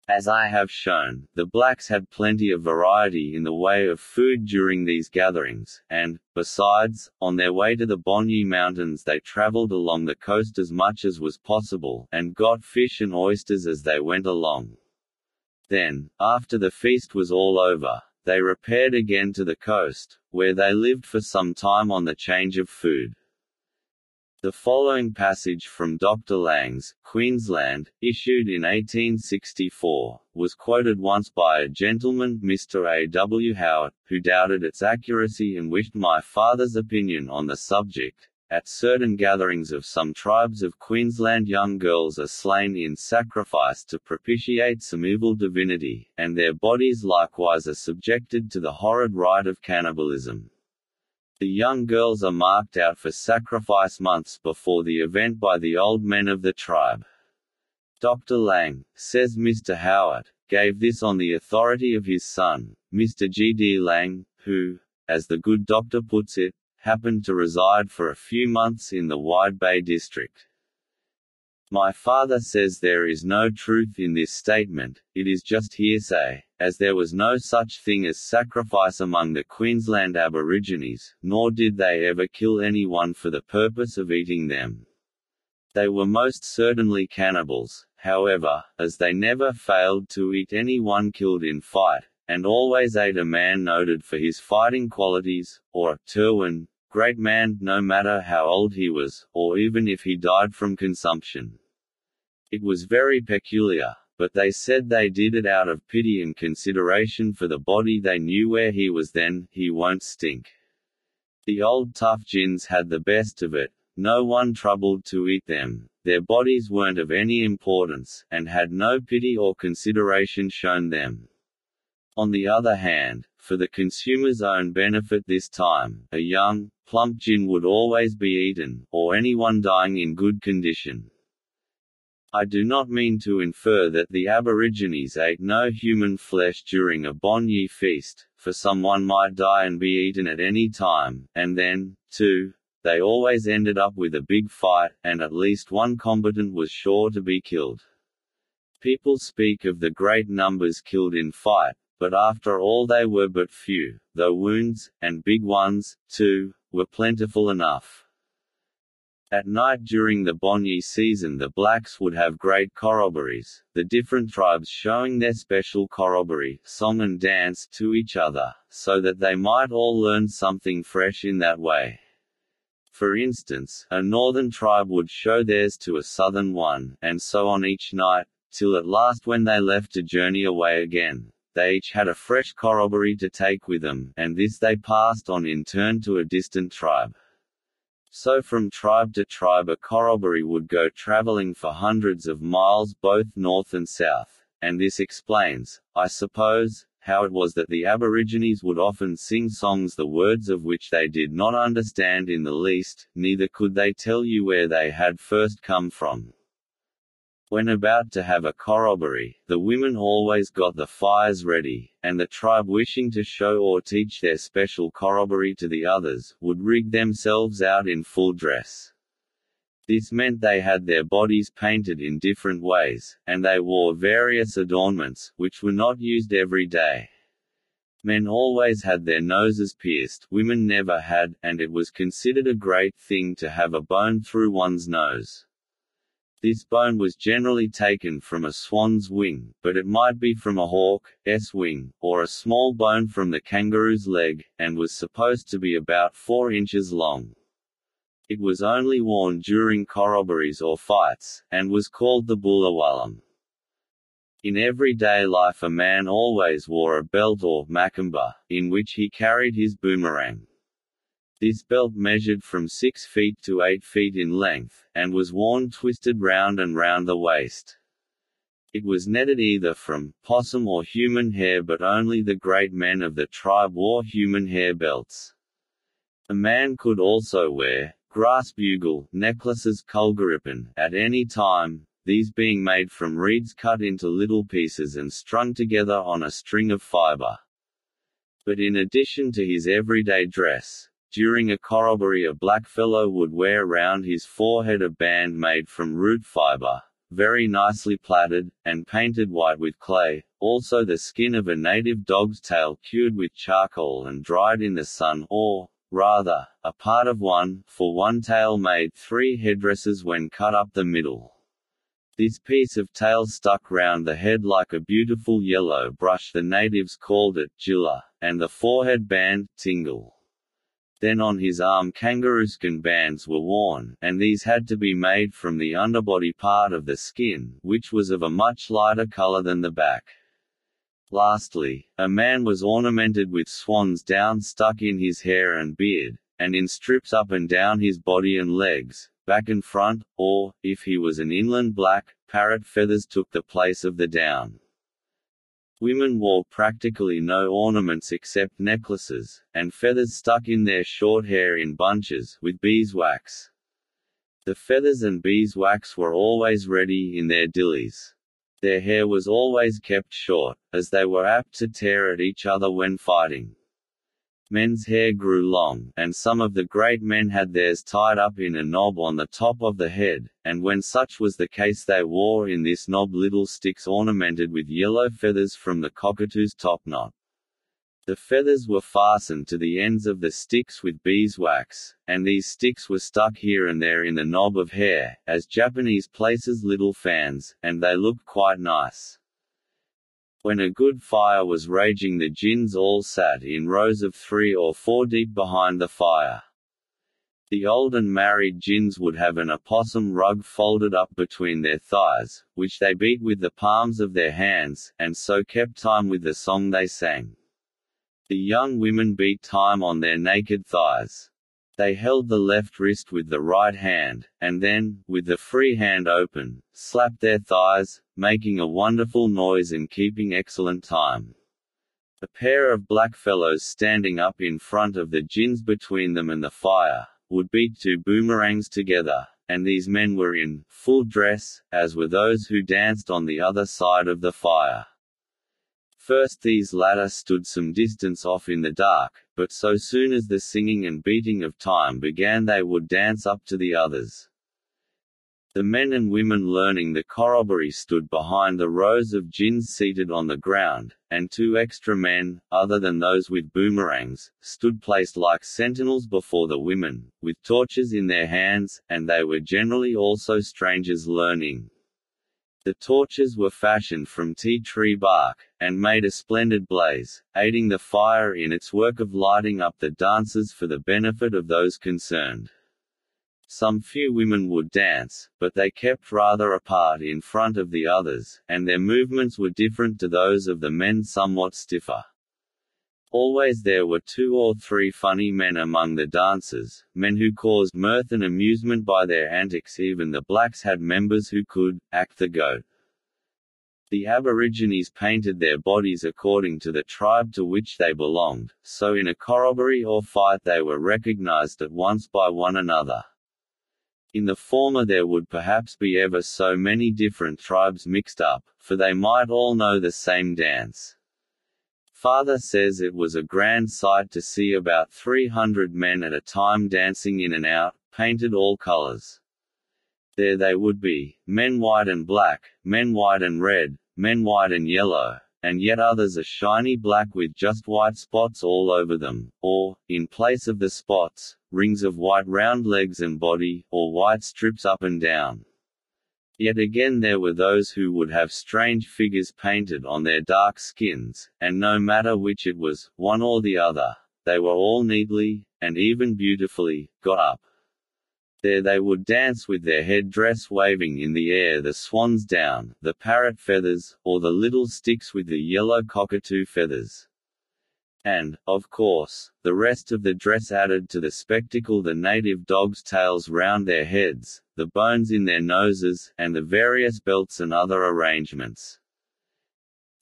As I have shown, the blacks had plenty of variety in the way of food during these gatherings, and, besides, on their way to the Bonyi Mountains they traveled along the coast as much as was possible, and got fish and oysters as they went along. Then, after the feast was all over, they repaired again to the coast, where they lived for some time on the change of food. The following passage from Dr. Lang's Queensland, issued in 1864, was quoted once by a gentleman, Mr. A. W. Howard, who doubted its accuracy and wished my father's opinion on the subject. At certain gatherings of some tribes of Queensland young girls are slain in sacrifice to propitiate some evil divinity, and their bodies likewise are subjected to the horrid rite of cannibalism. The young girls are marked out for sacrifice months before the event by the old men of the tribe. Dr. Lang, says Mr. Howard, gave this on the authority of his son, Mr. G. D. Lang, who, as the good doctor puts it, happened to reside for a few months in the Wide Bay district. My father says there is no truth in this statement, it is just hearsay, as there was no such thing as sacrifice among the Queensland Aborigines, nor did they ever kill anyone for the purpose of eating them. They were most certainly cannibals, however, as they never failed to eat anyone killed in fight, and always ate a man noted for his fighting qualities, or a Terwin, great man, no matter how old he was, or even if he died from consumption. It was very peculiar, but they said they did it out of pity and consideration for the body they knew where he was then, he won't stink. The old tough gins had the best of it, no one troubled to eat them, their bodies weren't of any importance, and had no pity or consideration shown them. On the other hand, for the consumer's own benefit this time, a young, plump gin would always be eaten, or anyone dying in good condition. I do not mean to infer that the Aborigines ate no human flesh during a Bonyi feast, for someone might die and be eaten at any time, and then, too, they always ended up with a big fight, and at least one combatant was sure to be killed. People speak of the great numbers killed in fight, but after all they were but few, though wounds, and big ones, too, were plentiful enough. At night during the Bonyi season the blacks would have great corroborees, the different tribes showing their special corroboree song and dance to each other, so that they might all learn something fresh in that way. For instance, a northern tribe would show theirs to a southern one, and so on each night, till at last when they left to journey away again, they each had a fresh corroboree to take with them, and this they passed on in turn to a distant tribe. So from tribe to tribe a corroboree would go traveling for hundreds of miles both north and south, and this explains, I suppose, how it was that the Aborigines would often sing songs the words of which they did not understand in the least, neither could they tell you where they had first come from. When about to have a corroboree, the women always got the fires ready, and the tribe wishing to show or teach their special corroboree to the others, would rig themselves out in full dress. This meant they had their bodies painted in different ways, and they wore various adornments, which were not used every day. Men always had their noses pierced, women never had, and it was considered a great thing to have a bone through one's nose. This bone was generally taken from a swan's wing, but it might be from a hawk's wing, or a small bone from the kangaroo's leg, and was supposed to be about 4 inches long. It was only worn during corroborees or fights, and was called the bullawalum. In everyday life a man always wore a belt or makamba, in which he carried his boomerang. This belt measured from 6 feet to 8 feet in length, and was worn twisted round and round the waist. It was netted either from possum or human hair but only the great men of the tribe wore human hair belts. A man could also wear grass bugle necklaces kulgaripan at any time, these being made from reeds cut into little pieces and strung together on a string of fiber. But in addition to his everyday dress, during a corroboree a blackfellow would wear round his forehead a band made from root fiber, very nicely plaited, and painted white with clay, also the skin of a native dog's tail cured with charcoal and dried in the sun or, rather, a part of one, for one tail made three headdresses when cut up the middle. This piece of tail stuck round the head like a beautiful yellow brush the natives called it jilla, and the forehead band, tingle. Then on his arm kangarooskin bands were worn, and these had to be made from the underbody part of the skin, which was of a much lighter color than the back. Lastly, a man was ornamented with swan's down stuck in his hair and beard, and in strips up and down his body and legs, back and front, or, if he was an inland black, parrot feathers took the place of the down. Women wore practically no ornaments except necklaces, and feathers stuck in their short hair in bunches, with beeswax. The feathers and beeswax were always ready in their dillies. Their hair was always kept short, as they were apt to tear at each other when fighting. Men's hair grew long, and some of the great men had theirs tied up in a knob on the top of the head, and when such was the case they wore in this knob little sticks ornamented with yellow feathers from the cockatoo's topknot. The feathers were fastened to the ends of the sticks with beeswax, and these sticks were stuck here and there in the knob of hair, as Japanese places little fans, and they looked quite nice. When a good fire was raging the gins all sat in rows of three or four deep behind the fire. The old and married gins would have an opossum rug folded up between their thighs, which they beat with the palms of their hands, and so kept time with the song they sang. The young women beat time on their naked thighs. They held the left wrist with the right hand, and then, with the free hand open, slapped their thighs, making a wonderful noise and keeping excellent time. A pair of blackfellows standing up in front of the gins between them and the fire, would beat two boomerangs together, and these men were in full dress, as were those who danced on the other side of the fire. First these latter stood some distance off in the dark, but so soon as the singing and beating of time began they would dance up to the others. The men and women learning the corroboree stood behind the rows of gins seated on the ground, and two extra men, other than those with boomerangs, stood placed like sentinels before the women, with torches in their hands, and they were generally also strangers learning. The torches were fashioned from tea tree bark, and made a splendid blaze, aiding the fire in its work of lighting up the dances for the benefit of those concerned. Some few women would dance, but they kept rather apart in front of the others, and their movements were different to those of the men somewhat stiffer. Always there were two or three funny men among the dancers, men who caused mirth and amusement by their antics even the blacks had members who could, act the goat. The Aborigines painted their bodies according to the tribe to which they belonged, so in a corroboree or fight they were recognized at once by one another. In the former there would perhaps be ever so many different tribes mixed up, for they might all know the same dance. Father says it was a grand sight to see about 300 men at a time dancing in and out, painted all colors. There they would be, men white and black, men white and red, men white and yellow, and yet others a shiny black with just white spots all over them, or, in place of the spots, rings of white round legs and body, or white strips up and down. Yet again there were those who would have strange figures painted on their dark skins, and no matter which it was, one or the other, they were all neatly, and even beautifully, got up. There they would dance with their head dress waving in the air the swan's down, the parrot feathers, or the little sticks with the yellow cockatoo feathers. And, of course, the rest of the dress added to the spectacle the native dogs' tails round their heads, the bones in their noses, and the various belts and other arrangements.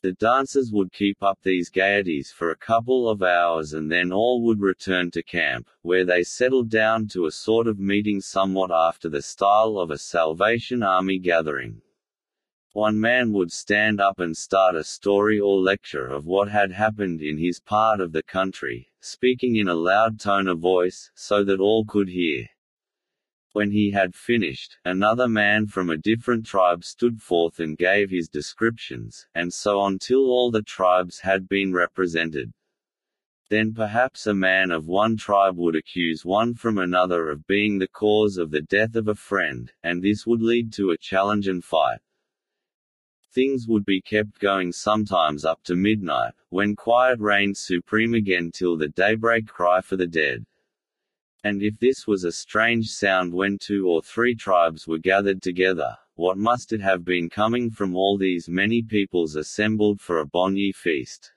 The dancers would keep up these gaieties for a couple of hours and then all would return to camp, where they settled down to a sort of meeting somewhat after the style of a Salvation Army gathering. One man would stand up and start a story or lecture of what had happened in his part of the country, speaking in a loud tone of voice, so that all could hear. When he had finished, another man from a different tribe stood forth and gave his descriptions, and so on till all the tribes had been represented. Then perhaps a man of one tribe would accuse one from another of being the cause of the death of a friend, and this would lead to a challenge and fight. Things would be kept going sometimes up to midnight, when quiet reigned supreme again till the daybreak cry for the dead. And if this was a strange sound when two or three tribes were gathered together, what must it have been coming from all these many peoples assembled for a Bonyi feast?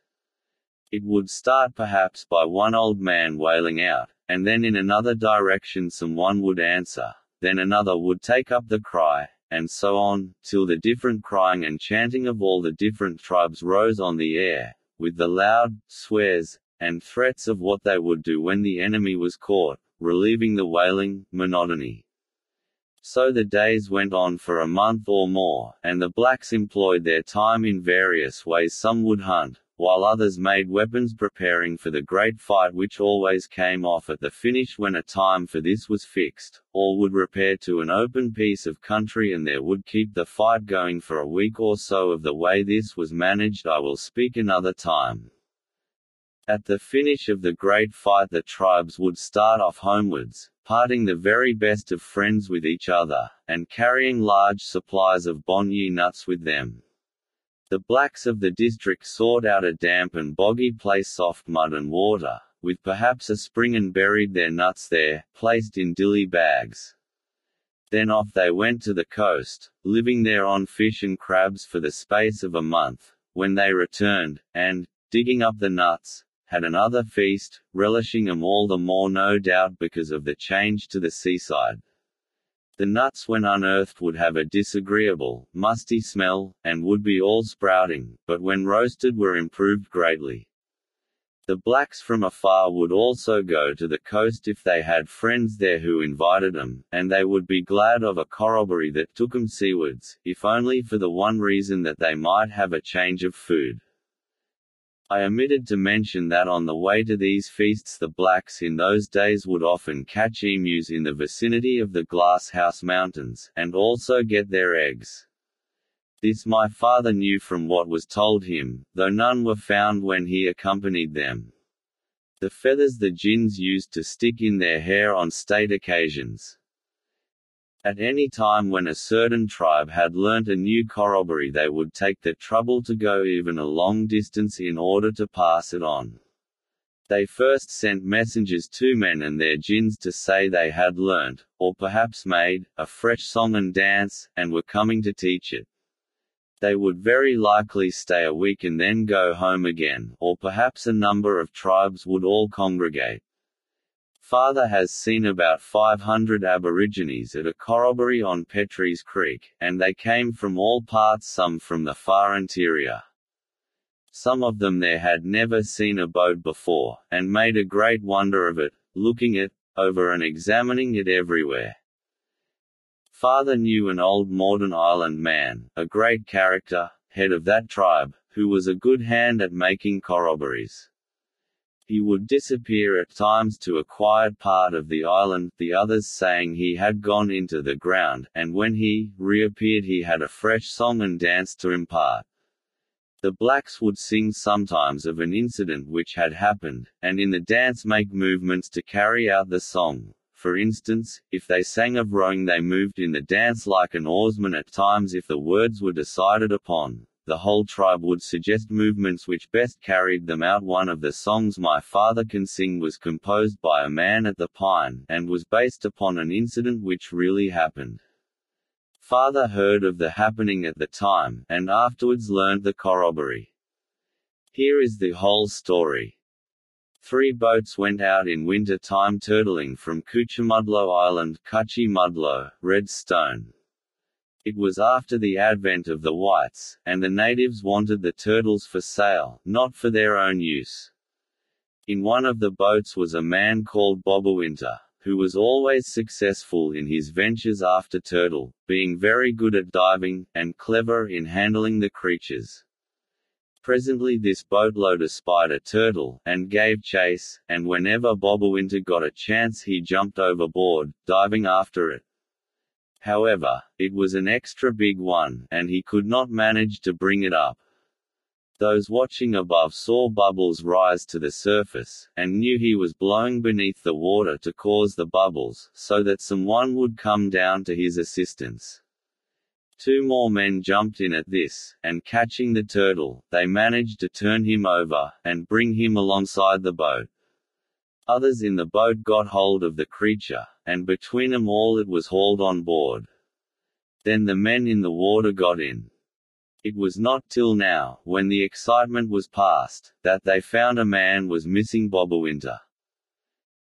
It would start perhaps by one old man wailing out, and then in another direction some one would answer, then another would take up the cry, and so on, till the different crying and chanting of all the different tribes rose on the air, with the loud swears and threats of what they would do when the enemy was caught, relieving the wailing, monotony. So the days went on for a month or more, and the blacks employed their time in various ways some would hunt, while others made weapons preparing for the great fight which always came off at the finish when a time for this was fixed, all would repair to an open piece of country and there would keep the fight going for a week or so of the way this was managed I will speak another time. At the finish of the great fight the tribes would start off homewards, parting the very best of friends with each other, and carrying large supplies of bonyi nuts with them. The blacks of the district sought out a damp and boggy place soft mud and water, with perhaps a spring and buried their nuts there, placed in dilly bags. Then off they went to the coast, living there on fish and crabs for the space of a month, when they returned, and, digging up the nuts, had another feast, relishing them all the more no doubt because of the change to the seaside. The nuts when unearthed would have a disagreeable, musty smell, and would be all sprouting, but when roasted were improved greatly. The blacks from afar would also go to the coast if they had friends there who invited them, and they would be glad of a corroboree that took them seawards, if only for the one reason that they might have a change of food. I omitted to mention that on the way to these feasts the blacks in those days would often catch emus in the vicinity of the Glasshouse Mountains, and also get their eggs. This my father knew from what was told him, though none were found when he accompanied them. The feathers the Gins used to stick in their hair on state occasions. At any time when a certain tribe had learnt a new corroboree they would take the trouble to go even a long distance in order to pass it on. They first sent messengers to men and their gins to say they had learnt, or perhaps made, a fresh song and dance, and were coming to teach it. They would very likely stay a week and then go home again, or perhaps a number of tribes would all congregate. Father has seen about 500 Aborigines at a corroboree on Petrie's Creek, and they came from all parts some from the far interior. Some of them there had never seen a boat before, and made a great wonder of it, looking it over and examining it everywhere. Father knew an old Moreton Island man, a great character, head of that tribe, who was a good hand at making corroborees. He would disappear at times to a quiet part of the island, the others saying he had gone into the ground, and when he reappeared he had a fresh song and dance to impart. The blacks would sing sometimes of an incident which had happened, and in the dance make movements to carry out the song. For instance, if they sang of rowing they moved in the dance like an oarsman at times if the words were decided upon. The whole tribe would suggest movements which best carried them out. One of the songs My Father Can Sing was composed by a man at the Pine, and was based upon an incident which really happened. Father heard of the happening at the time, and afterwards learned the corroboree. Here is the whole story. Three boats went out in winter time turtling from Coochiemudlo Island Cuchi Mudlo, Red Stone. It was after the advent of the whites, and the natives wanted the turtles for sale, not for their own use. In one of the boats was a man called Bobawinter, who was always successful in his ventures after turtle, being very good at diving, and clever in handling the creatures. Presently this boatload espied a turtle, and gave chase, and whenever Bobawinter got a chance he jumped overboard, diving after it. However, it was an extra big one, and he could not manage to bring it up. Those watching above saw bubbles rise to the surface, and knew he was blowing beneath the water to cause the bubbles, so that someone would come down to his assistance. Two more men jumped in at this, and catching the turtle, they managed to turn him over, and bring him alongside the boat. Others in the boat got hold of the creature, and between them all it was hauled on board. Then the men in the water got in, it was not till now, when the excitement was past, that they found a man was missing Bobawinter.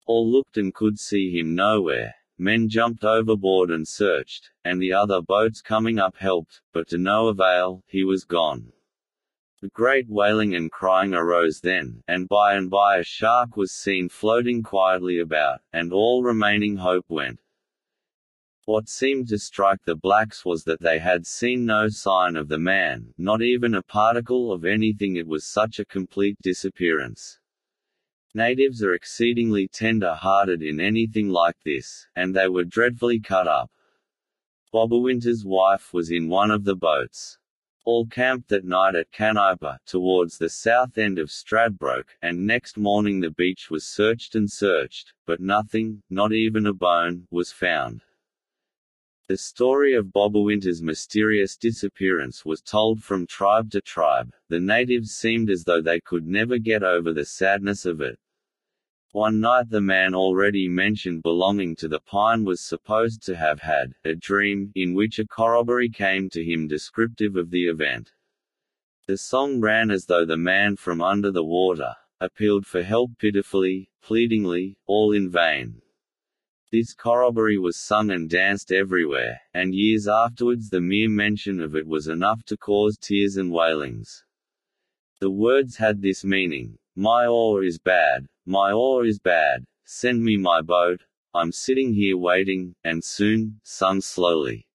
All looked and could see him nowhere. Men jumped overboard and searched, and the other boats coming up helped, but to no avail, he was gone. Great wailing and crying arose then, and by and by a shark was seen floating quietly about, and all remaining hope went. What seemed to strike the blacks was that they had seen no sign of the man, not even a particle of anything it was such a complete disappearance. Natives are exceedingly tender-hearted in anything like this, and they were dreadfully cut up. Bobawinter's wife was in one of the boats. All camped that night at Canaipa, towards the south end of Stradbroke, and next morning the beach was searched and searched, but nothing, not even a bone, was found. The story of Bobawinter's mysterious disappearance was told from tribe to tribe. The natives seemed as though they could never get over the sadness of it. One night the man already mentioned belonging to the pine was supposed to have had a dream, in which a corroboree came to him descriptive of the event. The song ran as though the man from under the water appealed for help pitifully, pleadingly, all in vain. This corroboree was sung and danced everywhere, and years afterwards the mere mention of it was enough to cause tears and wailings. The words had this meaning, My oar is bad, my oar is bad, send me my boat, I'm sitting here waiting, and soon, sung slowly.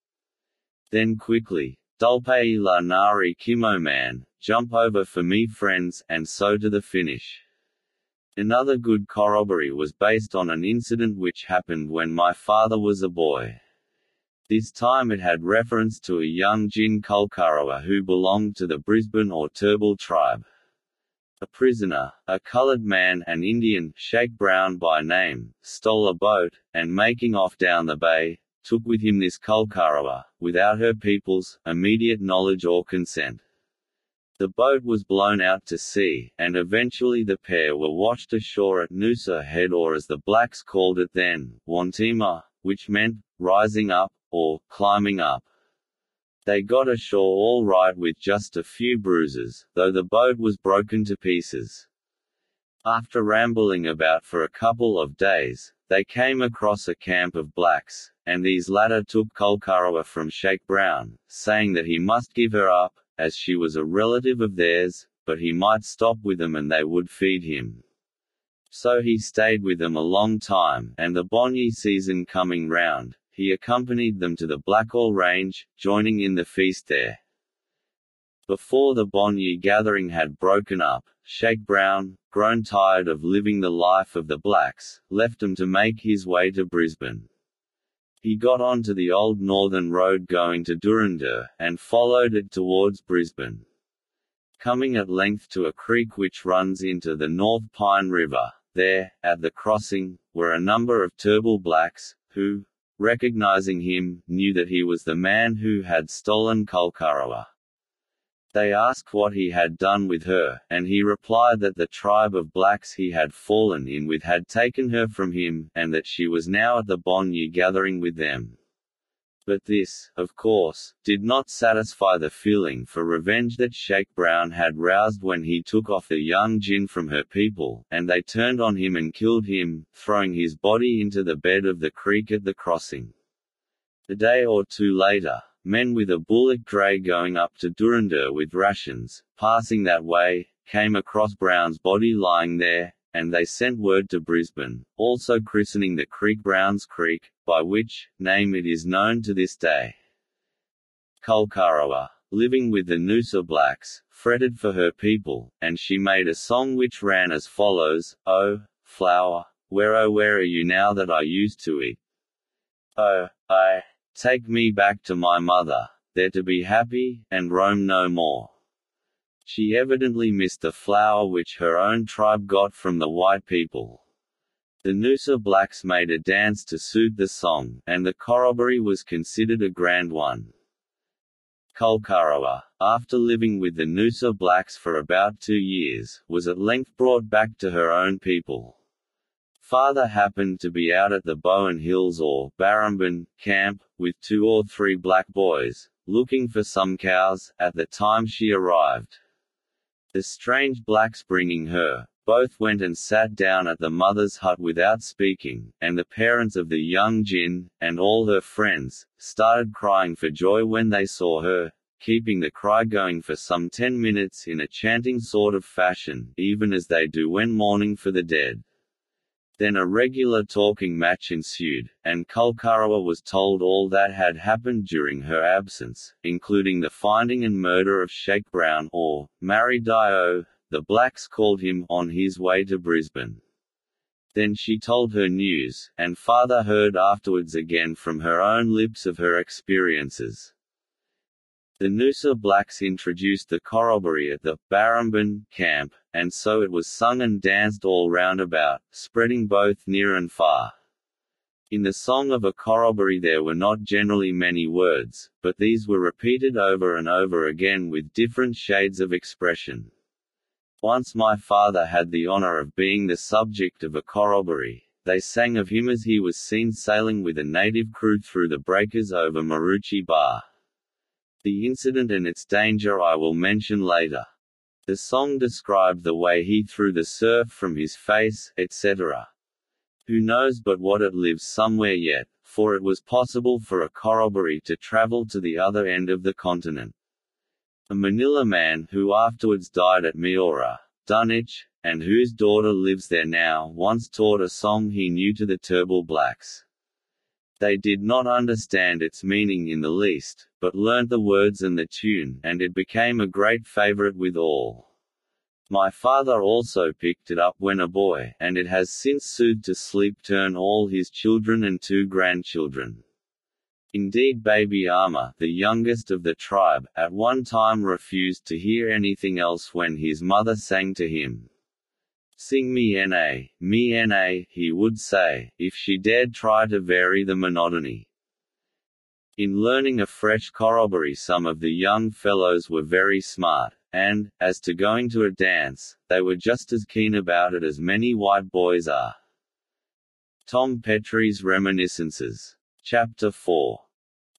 Then quickly, Dulpe la nari kimo man, jump over for me friends, and so to the finish. Another good corroboree was based on an incident which happened when my father was a boy. This time it had reference to a young gin Kulkarawa who belonged to the Brisbane or Turrbal tribe. A prisoner, a colored man an Indian, Sheikh Brown by name, stole a boat, and making off down the bay, took with him this Kulkarawa, without her people's, immediate knowledge or consent. The boat was blown out to sea, and eventually the pair were washed ashore at Noosa Head or as the blacks called it then, Wantima, which meant, rising up, or, climbing up. They got ashore all right with just a few bruises, though the boat was broken to pieces. After rambling about for a couple of days, they came across a camp of blacks, and these latter took Kulkarawa from Sheikh Brown, saying that he must give her up, as she was a relative of theirs, but he might stop with them and they would feed him. So he stayed with them a long time, and the Bonyi season coming round, he accompanied them to the Blackall Range, joining in the feast there. Before the Bonyi gathering had broken up, Sheikh Brown, grown tired of living the life of the blacks, left them to make his way to Brisbane. He got onto the old northern road going to Durundur, and followed it towards Brisbane. Coming at length to a creek which runs into the North Pine River, there, at the crossing, were a number of Turrbal blacks, who, recognizing him, knew that he was the man who had stolen Kulkarawa. They asked what he had done with her, and he replied that the tribe of blacks he had fallen in with had taken her from him, and that she was now at the Bonyi gathering with them. But this, of course, did not satisfy the feeling for revenge that Sheikh Brown had roused when he took off the young gin from her people, and they turned on him and killed him, throwing his body into the bed of the creek at the crossing. A day or two later, Men with a bullock dray going up to Durundur with rations, passing that way, came across Brown's body lying there, and they sent word to Brisbane, also christening the creek Brown's Creek, by which name it is known to this day. Kulkarawa, living with the Noosa blacks, fretted for her people, and she made a song which ran as follows, Oh, flower, where oh where are you now that I used to eat? Oh, I, Take me back to my mother, there to be happy, and roam no more. She evidently missed the flower which her own tribe got from the white people. The Noosa blacks made a dance to suit the song, and the corroboree was considered a grand one. Kulkarawa, after living with the Noosa blacks for about two years, was at length brought back to her own people. Father happened to be out at the Bowen Hills or Barrambin camp, with two or three black boys, looking for some cows, at the time she arrived. The strange blacks bringing her, both went and sat down at the mother's hut without speaking, and the parents of the young Gin, and all her friends, started crying for joy when they saw her, keeping the cry going for some ten minutes in a chanting sort of fashion, even as they do when mourning for the dead. Then a regular talking match ensued, and Kulkarawa was told all that had happened during her absence, including the finding and murder of Sheikh Brown, or, Mari Dio, the blacks called him, on his way to Brisbane. Then she told her news, and father heard afterwards again from her own lips of her experiences. The Noosa blacks introduced the corroboree at the Barrambin camp, and so it was sung and danced all round about, spreading both near and far. In the song of a corroboree there were not generally many words, but these were repeated over and over again with different shades of expression. Once my father had the honor of being the subject of a corroboree. They sang of him as he was seen sailing with a native crew through the breakers over Maroochy Bar. The incident and its danger I will mention later. The song described the way he threw the surf from his face, etc. Who knows but what it lives somewhere yet, for it was possible for a corroboree to travel to the other end of the continent. A Manila man who afterwards died at Myora, Dunwich, and whose daughter lives there now, once taught a song he knew to the Turrbal blacks. They did not understand its meaning in the least, but learnt the words and the tune, and it became a great favorite with all. My father also picked it up when a boy, and it has since soothed to sleep turn all his children and two grandchildren. Indeed baby Ama, the youngest of the tribe, at one time refused to hear anything else when his mother sang to him. Sing me na, me na, he would say, if she dared try to vary the monotony. In learning a fresh corroboree some of the young fellows were very smart, and, as to going to a dance, they were just as keen about it as many white boys are. Tom Petrie's Reminiscences. Chapter 4.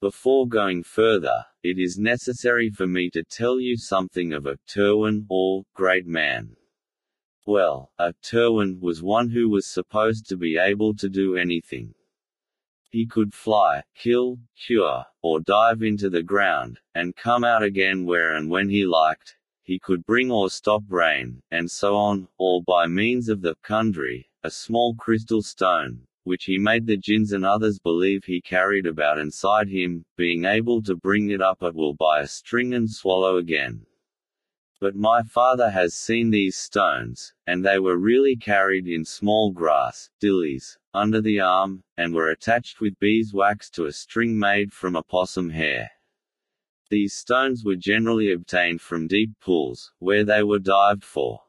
Before going further, it is necessary for me to tell you something of a Turrwan, or, great man. Well, a Turrwan was one who was supposed to be able to do anything. He could fly, kill, cure, or dive into the ground, and come out again where and when he liked. He could bring or stop rain, and so on, all by means of the kundri, a small crystal stone, which he made the gins and others believe he carried about inside him, being able to bring it up at will by a string and swallow again. But my father has seen these stones, and they were really carried in small grass, dillies, under the arm, and were attached with beeswax to a string made from opossum hair. These stones were generally obtained from deep pools, where they were dived for.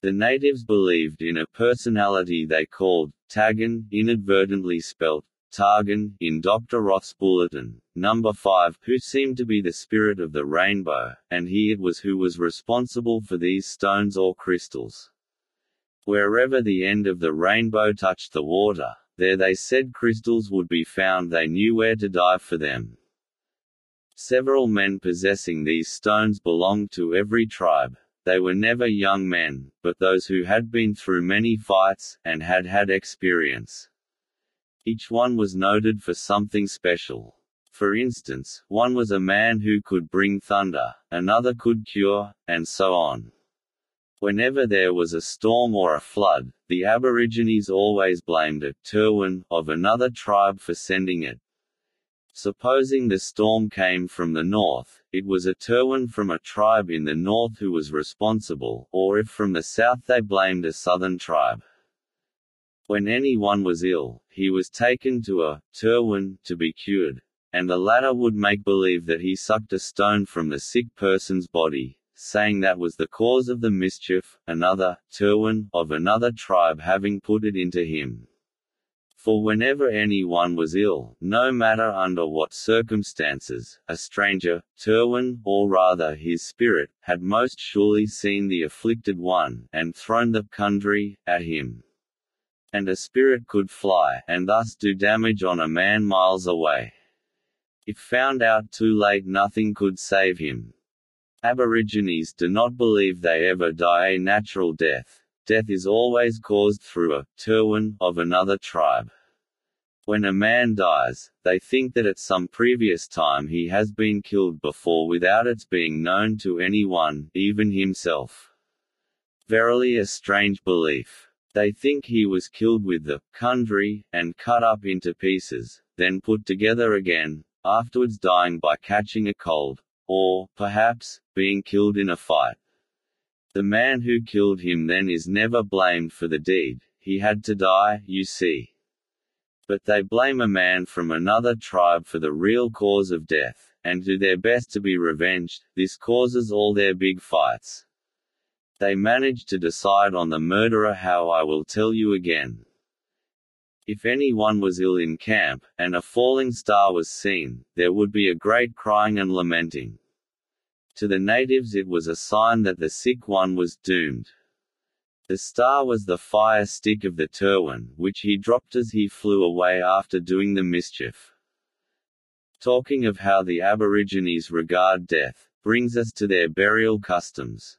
The natives believed in a personality they called Tagan, inadvertently spelt Targan, in Dr. Roth's bulletin, number 5, who seemed to be the spirit of the rainbow, and he it was who was responsible for these stones or crystals. Wherever the end of the rainbow touched the water, there they said crystals would be found they knew where to dive for them. Several men possessing these stones belonged to every tribe. They were never young men, but those who had been through many fights, and had had experience. Each one was noted for something special. For instance, one was a man who could bring thunder, another could cure, and so on. Whenever there was a storm or a flood, the Aborigines always blamed a Turrwan of another tribe for sending it. Supposing the storm came from the north, it was a Turrwan from a tribe in the north who was responsible, or if from the south they blamed a southern tribe. When anyone was ill, he was taken to a Turrwan to be cured, and the latter would make believe that he sucked a stone from the sick person's body, saying that was the cause of the mischief, another Turrwan of another tribe having put it into him. For whenever anyone was ill, no matter under what circumstances, a stranger, Turrwan, or rather his spirit, had most surely seen the afflicted one, and thrown the kundri at him and a spirit could fly, and thus do damage on a man miles away. If found out too late nothing could save him. Aborigines do not believe they ever die a natural death. Death is always caused through a turrwan of another tribe. When a man dies, they think that at some previous time he has been killed before without its being known to anyone, even himself. Verily a strange belief. They think he was killed with the kundri, and cut up into pieces, then put together again, afterwards dying by catching a cold, or, perhaps, being killed in a fight. The man who killed him then is never blamed for the deed, he had to die, you see. But they blame a man from another tribe for the real cause of death, and do their best to be revenged, this causes all their big fights. They managed to decide on the murderer how I will tell you again. If anyone was ill in camp, and a falling star was seen, there would be a great crying and lamenting. To the natives it was a sign that the sick one was doomed. The star was the fire stick of the Turrwan, which he dropped as he flew away after doing the mischief. Talking of how the Aborigines regard death, brings us to their burial customs.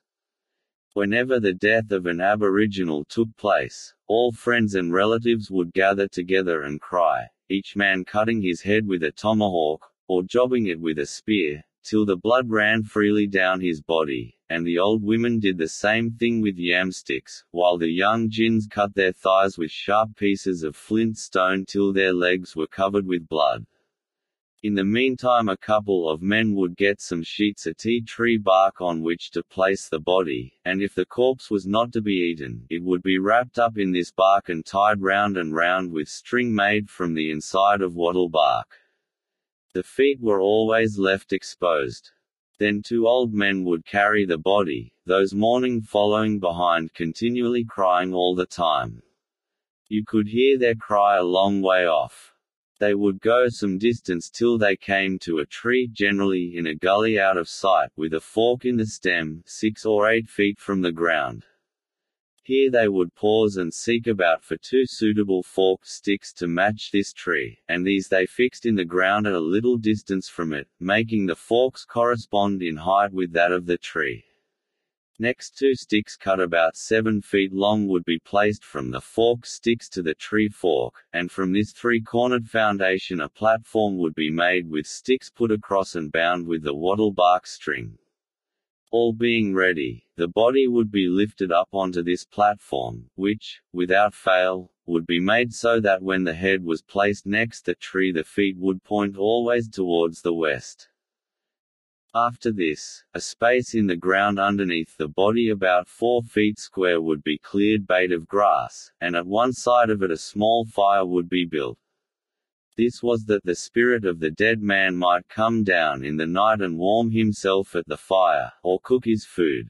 Whenever the death of an Aboriginal took place, all friends and relatives would gather together and cry, each man cutting his head with a tomahawk, or jobbing it with a spear, till the blood ran freely down his body, and the old women did the same thing with yam sticks, while the young gins cut their thighs with sharp pieces of flint stone till their legs were covered with blood. In the meantime a couple of men would get some sheets of tea tree bark on which to place the body, and if the corpse was not to be eaten, it would be wrapped up in this bark and tied round and round with string made from the inside of wattle bark. The feet were always left exposed. Then two old men would carry the body, those mourning following behind continually crying all the time. You could hear their cry a long way off. They would go some distance till they came to a tree generally in a gully out of sight with a fork in the stem, six or eight feet from the ground. Here they would pause and seek about for two suitable forked sticks to match this tree, and these they fixed in the ground at a little distance from it, making the forks correspond in height with that of the tree. Next two sticks cut about 7 feet long would be placed from the forked sticks to the tree fork, and from this three-cornered foundation a platform would be made with sticks put across and bound with the wattle bark string. All being ready, the body would be lifted up onto this platform, which, without fail, would be made so that when the head was placed next the tree the feet would point always towards the west. After this, a space in the ground underneath the body about 4 feet square would be cleared bait of grass, and at one side of it a small fire would be built. This was that the spirit of the dead man might come down in the night and warm himself at the fire, or cook his food.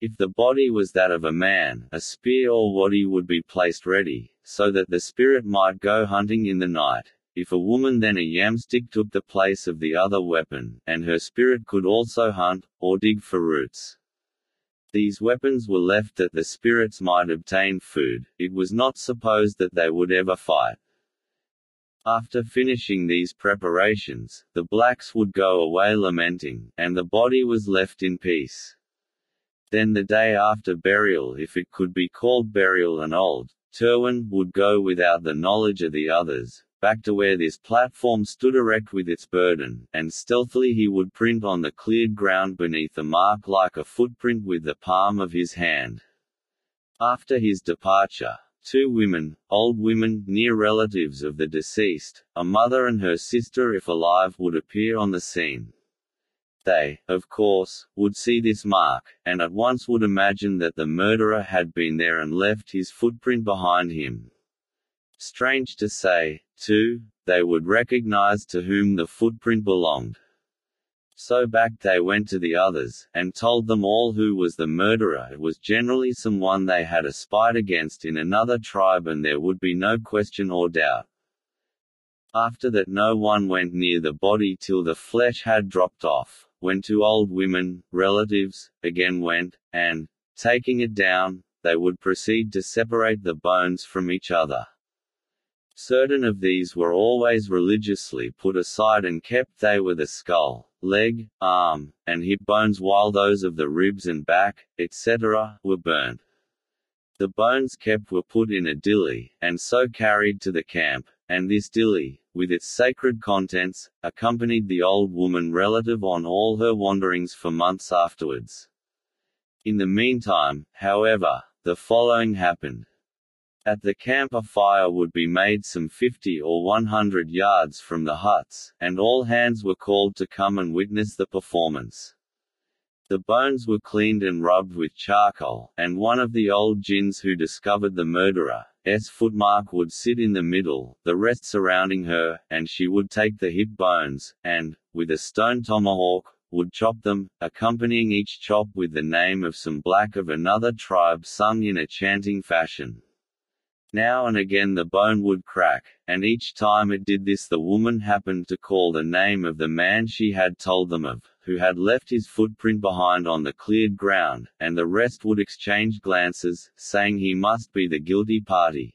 If the body was that of a man, a spear or waddy would be placed ready, so that the spirit might go hunting in the night. If a woman then a yamstick took the place of the other weapon, and her spirit could also hunt, or dig for roots. These weapons were left that the spirits might obtain food, it was not supposed that they would ever fight. After finishing these preparations, the blacks would go away lamenting, and the body was left in peace. Then the day after burial if it could be called burial and old, Turrwan would go without the knowledge of the others, back to where this platform stood erect with its burden, and stealthily he would print on the cleared ground beneath a mark like a footprint with the palm of his hand. After his departure, two women, old women, near relatives of the deceased, a mother and her sister if alive would appear on the scene. They, of course, would see this mark, and at once would imagine that the murderer had been there and left his footprint behind him. Strange to say, too, they would recognize to whom the footprint belonged. So back they went to the others, and told them all who was the murderer it was generally someone they had a spite against in another tribe and there would be no question or doubt. After that no one went near the body till the flesh had dropped off, when two old women, relatives, again went, and, taking it down, they would proceed to separate the bones from each other. Certain of these were always religiously put aside and kept they were the skull, leg, arm, and hip bones while those of the ribs and back, etc., were burnt. The bones kept were put in a dilly, and so carried to the camp, and this dilly, with its sacred contents, accompanied the old woman relative on all her wanderings for months afterwards. In the meantime, however, the following happened. At the camp a fire would be made some 50 or 100 yards from the huts, and all hands were called to come and witness the performance. The bones were cleaned and rubbed with charcoal, and one of the old gins who discovered the murderer's footmark would sit in the middle, the rest surrounding her, and she would take the hip bones, and, with a stone tomahawk, would chop them, accompanying each chop with the name of some black of another tribe sung in a chanting fashion. Now and again the bone would crack, and each time it did this the woman happened to call the name of the man she had told them of, who had left his footprint behind on the cleared ground, and the rest would exchange glances, saying he must be the guilty party.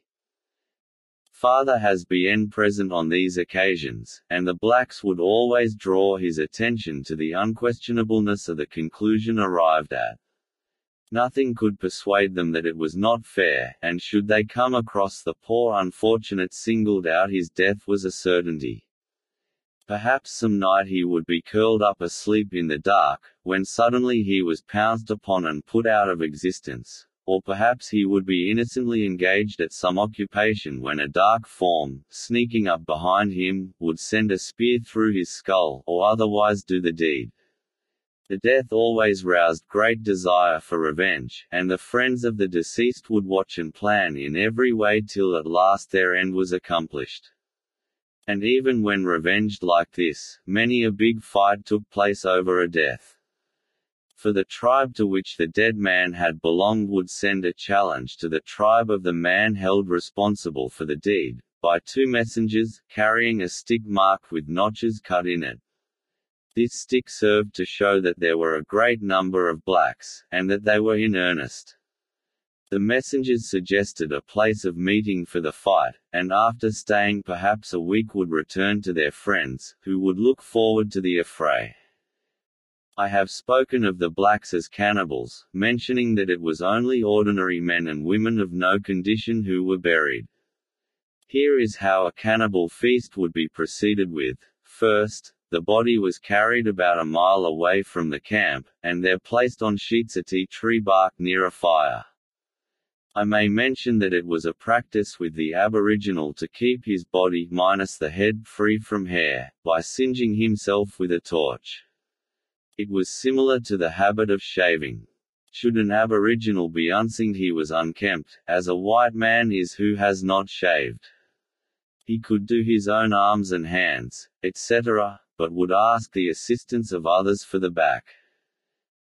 Father has been present on these occasions, and the blacks would always draw his attention to the unquestionableness of the conclusion arrived at. Nothing could persuade them that it was not fair, and should they come across the poor unfortunate singled out his death was a certainty. Perhaps some night he would be curled up asleep in the dark, when suddenly he was pounced upon and put out of existence, or perhaps he would be innocently engaged at some occupation when a dark form, sneaking up behind him, would send a spear through his skull, or otherwise do the deed. The death always roused great desire for revenge, and the friends of the deceased would watch and plan in every way till at last their end was accomplished. And even when revenged like this, many a big fight took place over a death. For the tribe to which the dead man had belonged would send a challenge to the tribe of the man held responsible for the deed, by two messengers, carrying a stick marked with notches cut in it. This stick served to show that there were a great number of blacks, and that they were in earnest. The messengers suggested a place of meeting for the fight, and after staying perhaps a week would return to their friends, who would look forward to the affray. I have spoken of the blacks as cannibals, mentioning that it was only ordinary men and women of no condition who were buried. Here is how a cannibal feast would be proceeded with. First, the body was carried about a mile away from the camp, and there placed on sheets of tea tree bark near a fire. I may mention that it was a practice with the Aboriginal to keep his body minus the head free from hair, by singeing himself with a torch. It was similar to the habit of shaving. Should an Aboriginal be unsinged he was unkempt, as a white man is who has not shaved. He could do his own arms and hands, etc., but would ask the assistance of others for the back.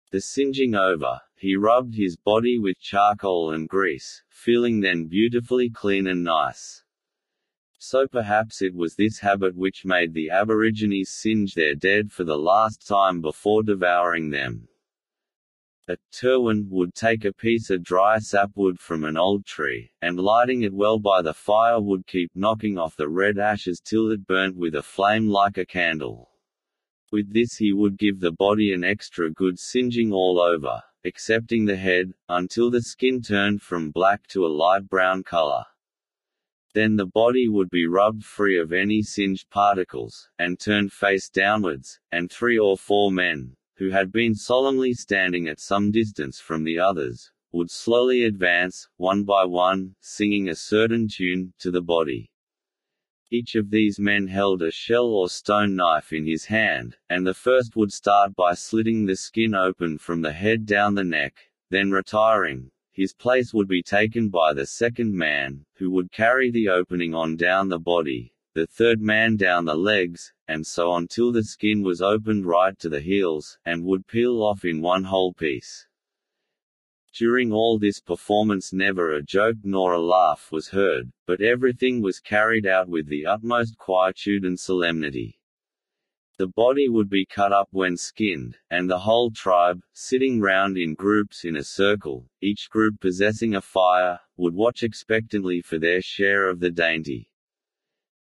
The singeing over, he rubbed his body with charcoal and grease, feeling then beautifully clean and nice. So perhaps it was this habit which made the Aborigines singe their dead for the last time before devouring them. A Turrwan would take a piece of dry sapwood from an old tree, and lighting it well by the fire would keep knocking off the red ashes till it burnt with a flame like a candle. With this he would give the body an extra good singeing all over, excepting the head, until the skin turned from black to a light brown color. Then the body would be rubbed free of any singed particles, and turned face downwards, and three or four men, who had been solemnly standing at some distance from the others, would slowly advance, one by one, singing a certain tune, to the body. Each of these men held a shell or stone knife in his hand, and the first would start by slitting the skin open from the head down the neck, then retiring. His place would be taken by the second man, who would carry the opening on down the body, the third man down the legs, and so on till the skin was opened right to the heels, and would peel off in one whole piece. During all this performance never a joke nor a laugh was heard, but everything was carried out with the utmost quietude and solemnity. The body would be cut up when skinned, and the whole tribe, sitting round in groups in a circle, each group possessing a fire, would watch expectantly for their share of the dainty.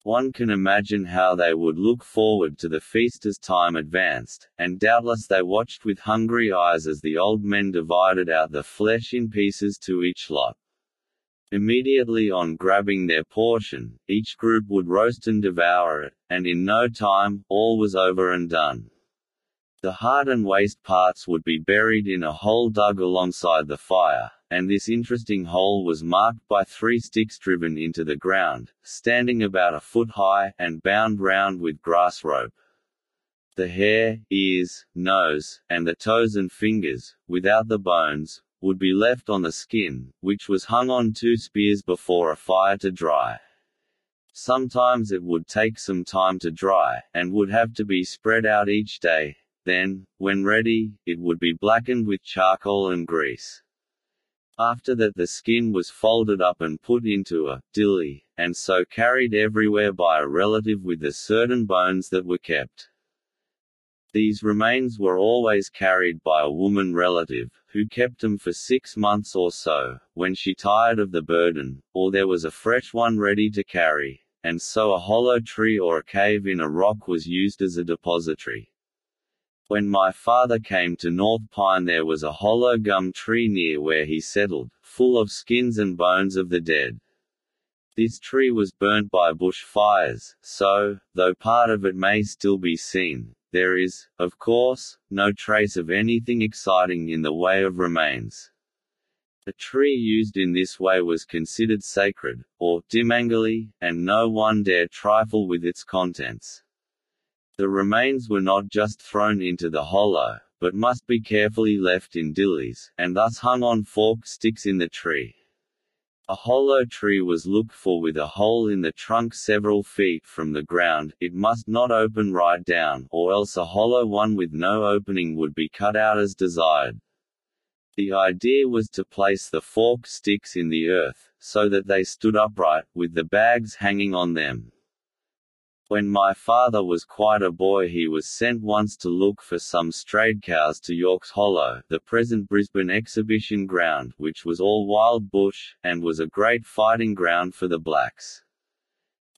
One can imagine how they would look forward to the feast as time advanced, and doubtless they watched with hungry eyes as the old men divided out the flesh in pieces to each lot. Immediately on grabbing their portion, each group would roast and devour it, and in no time, all was over and done. The heart and waist parts would be buried in a hole dug alongside the fire, and this interesting hole was marked by three sticks driven into the ground, standing about a foot high, and bound round with grass rope. The hair, ears, nose, and the toes and fingers, without the bones, would be left on the skin, which was hung on two spears before a fire to dry. Sometimes it would take some time to dry, and would have to be spread out each day, then, when ready, it would be blackened with charcoal and grease. After that the skin was folded up and put into a dilly, and so carried everywhere by a relative with the certain bones that were kept. These remains were always carried by a woman relative, who kept them for six months or so, when she tired of the burden, or there was a fresh one ready to carry, and so a hollow tree or a cave in a rock was used as a depository. When my father came to North Pine there was a hollow gum tree near where he settled, full of skins and bones of the dead. This tree was burnt by bush fires, so, though part of it may still be seen, there is, of course, no trace of anything exciting in the way of remains. A tree used in this way was considered sacred, or dimangali, and no one dare trifle with its contents. The remains were not just thrown into the hollow, but must be carefully left in dillies, and thus hung on forked sticks in the tree. A hollow tree was looked for with a hole in the trunk several feet from the ground, it must not open right down, or else a hollow one with no opening would be cut out as desired. The idea was to place the forked sticks in the earth, so that they stood upright, with the bags hanging on them. When my father was quite a boy he was sent once to look for some strayed cows to York's Hollow, the present Brisbane exhibition ground, which was all wild bush, and was a great fighting ground for the blacks.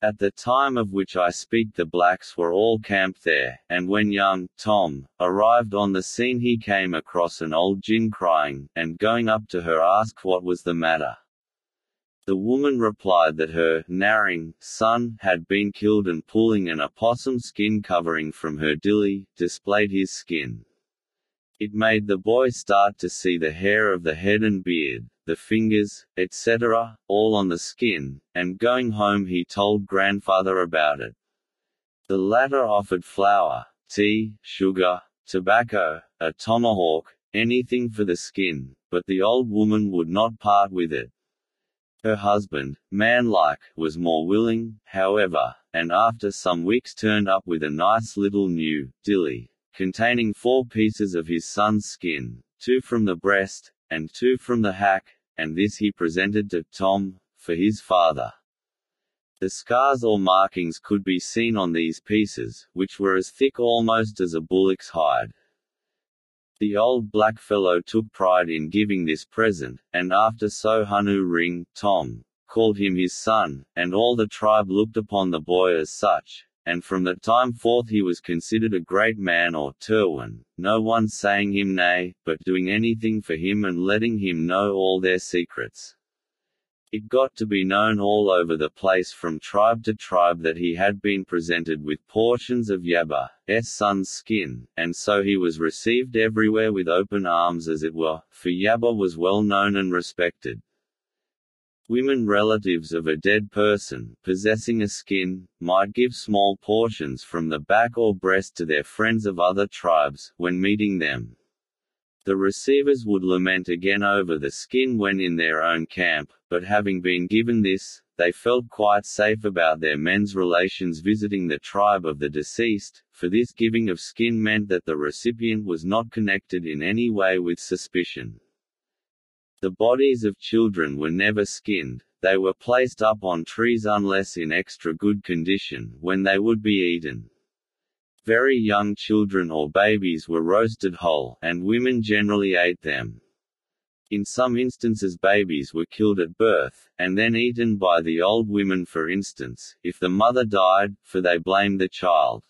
At the time of which I speak the blacks were all camped there, and when young, Tom, arrived on the scene he came across an old gin crying, and going up to her asked what was the matter. The woman replied that her narring son had been killed and pulling an opossum skin covering from her dilly, displayed his skin. It made the boy start to see the hair of the head and beard, the fingers, etc., all on the skin, and going home he told grandfather about it. The latter offered flour, tea, sugar, tobacco, a tomahawk, anything for the skin, but the old woman would not part with it. Her husband, man-like, was more willing, however, and after some weeks turned up with a nice little new dilly, containing four pieces of his son's skin, two from the breast, and two from the hack, and this he presented to Tom, for his father. The scars or markings could be seen on these pieces, which were as thick almost as a bullock's hide. The old blackfellow took pride in giving this present, and after so Hunu Ring, Tom, called him his son, and all the tribe looked upon the boy as such, and from that time forth he was considered a great man or Turrwan, no one saying him nay, but doing anything for him and letting him know all their secrets. It got to be known all over the place from tribe to tribe that he had been presented with portions of Yabba's son's skin, and so he was received everywhere with open arms as it were, for Yabba was well known and respected. Women relatives of a dead person, possessing a skin, might give small portions from the back or breast to their friends of other tribes, when meeting them. The receivers would lament again over the skin when in their own camp, but having been given this, they felt quite safe about their men's relations visiting the tribe of the deceased, for this giving of skin meant that the recipient was not connected in any way with suspicion. The bodies of children were never skinned, they were placed up on trees unless in extra good condition, when they would be eaten. Very young children or babies were roasted whole, and women generally ate them. In some instances babies were killed at birth, and then eaten by the old women for instance, if the mother died, for they blamed the child.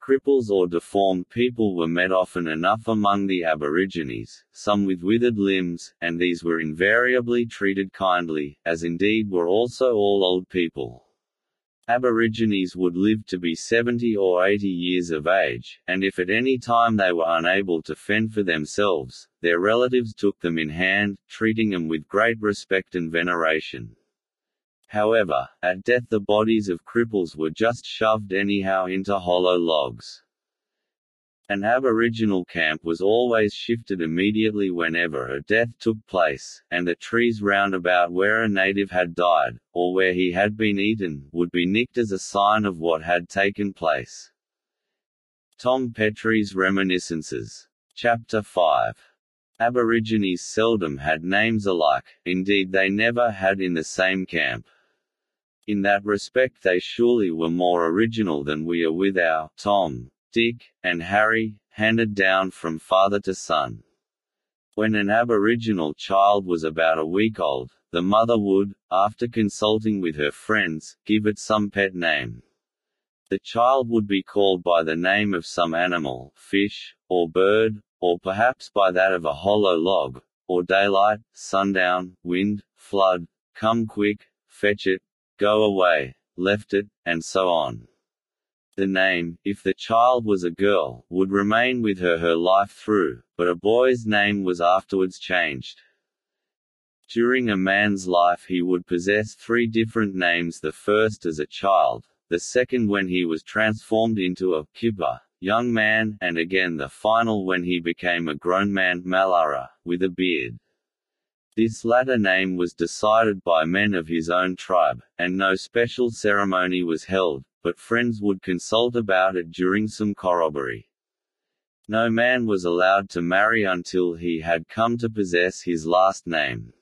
Cripples or deformed people were met often enough among the Aborigines, some with withered limbs, and these were invariably treated kindly, as indeed were also all old people. Aborigines would live to be 70 or 80 years of age, and if at any time they were unable to fend for themselves, their relatives took them in hand, treating them with great respect and veneration. However, at death the bodies of cripples were just shoved anyhow into hollow logs. An aboriginal camp was always shifted immediately whenever a death took place, and the trees round about where a native had died, or where he had been eaten, would be nicked as a sign of what had taken place. Tom Petrie's Reminiscences. Chapter 5. Aborigines seldom had names alike, indeed they never had in the same camp. In that respect they surely were more original than we are with our Tom, Dick, and Harry, handed down from father to son. When an Aboriginal child was about a week old, the mother would, after consulting with her friends, give it some pet name. The child would be called by the name of some animal, fish, or bird, or perhaps by that of a hollow log, or daylight, sundown, wind, flood, come quick, fetch it, go away, left it, and so on. The name, if the child was a girl, would remain with her her life through, but a boy's name was afterwards changed. During a man's life he would possess three different names the first as a child, the second when he was transformed into a kippa, young man, and again the final when he became a grown man malara, with a beard. This latter name was decided by men of his own tribe, and no special ceremony was held, but friends would consult about it during some corroboree. No man was allowed to marry until he had come to possess his last name.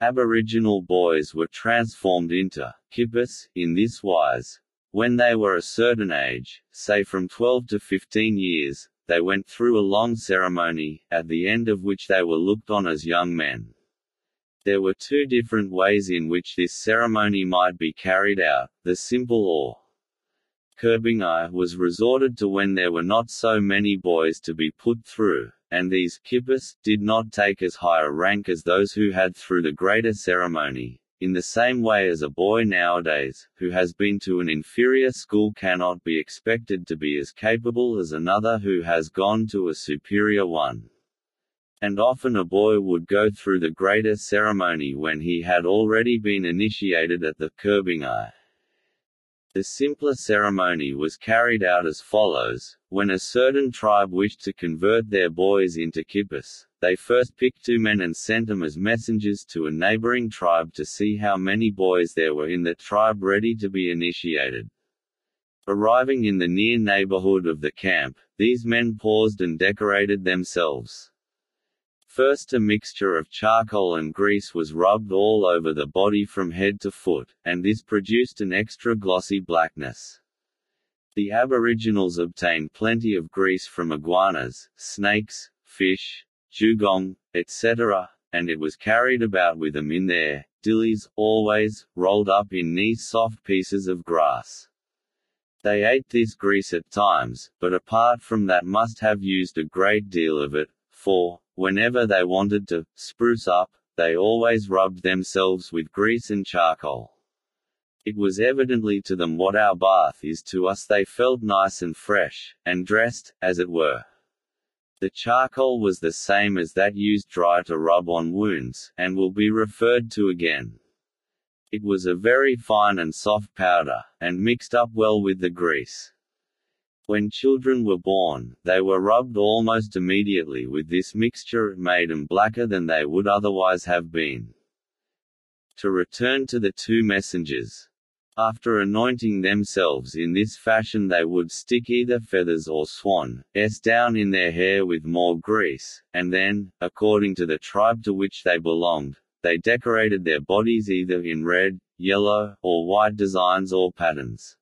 Aboriginal boys were transformed into kippas in this wise. When they were a certain age, say from 12 to 15 years, they went through a long ceremony, at the end of which they were looked on as young men. There were two different ways in which this ceremony might be carried out, the simple or Kerbingai was resorted to when there were not so many boys to be put through, and these kippas did not take as high a rank as those who had through the greater ceremony, in the same way as a boy nowadays, who has been to an inferior school cannot be expected to be as capable as another who has gone to a superior one. And often a boy would go through the greater ceremony when he had already been initiated at the Kerbingai. The simpler ceremony was carried out as follows: when a certain tribe wished to convert their boys into kippas, they first picked two men and sent them as messengers to a neighboring tribe to see how many boys there were in that tribe ready to be initiated. Arriving in the near neighborhood of the camp, these men paused and decorated themselves. First a mixture of charcoal and grease was rubbed all over the body from head to foot, and this produced an extra glossy blackness. The Aboriginals obtained plenty of grease from iguanas, snakes, fish, dugong, etc., and it was carried about with them in their dillies, always, rolled up in nice soft pieces of grass. They ate this grease at times, but apart from that must have used a great deal of it, for, whenever they wanted to spruce up, they always rubbed themselves with grease and charcoal. It was evidently to them what our bath is to us they felt nice and fresh, and dressed, as it were. The charcoal was the same as that used dry to rub on wounds, and will be referred to again. It was a very fine and soft powder, and mixed up well with the grease. When children were born, they were rubbed almost immediately with this mixture it made them blacker than they would otherwise have been. To return to the two messengers. After anointing themselves in this fashion they would stick either feathers or swan s down in their hair with more grease, and then, according to the tribe to which they belonged, they decorated their bodies either in red, yellow, or white designs or patterns.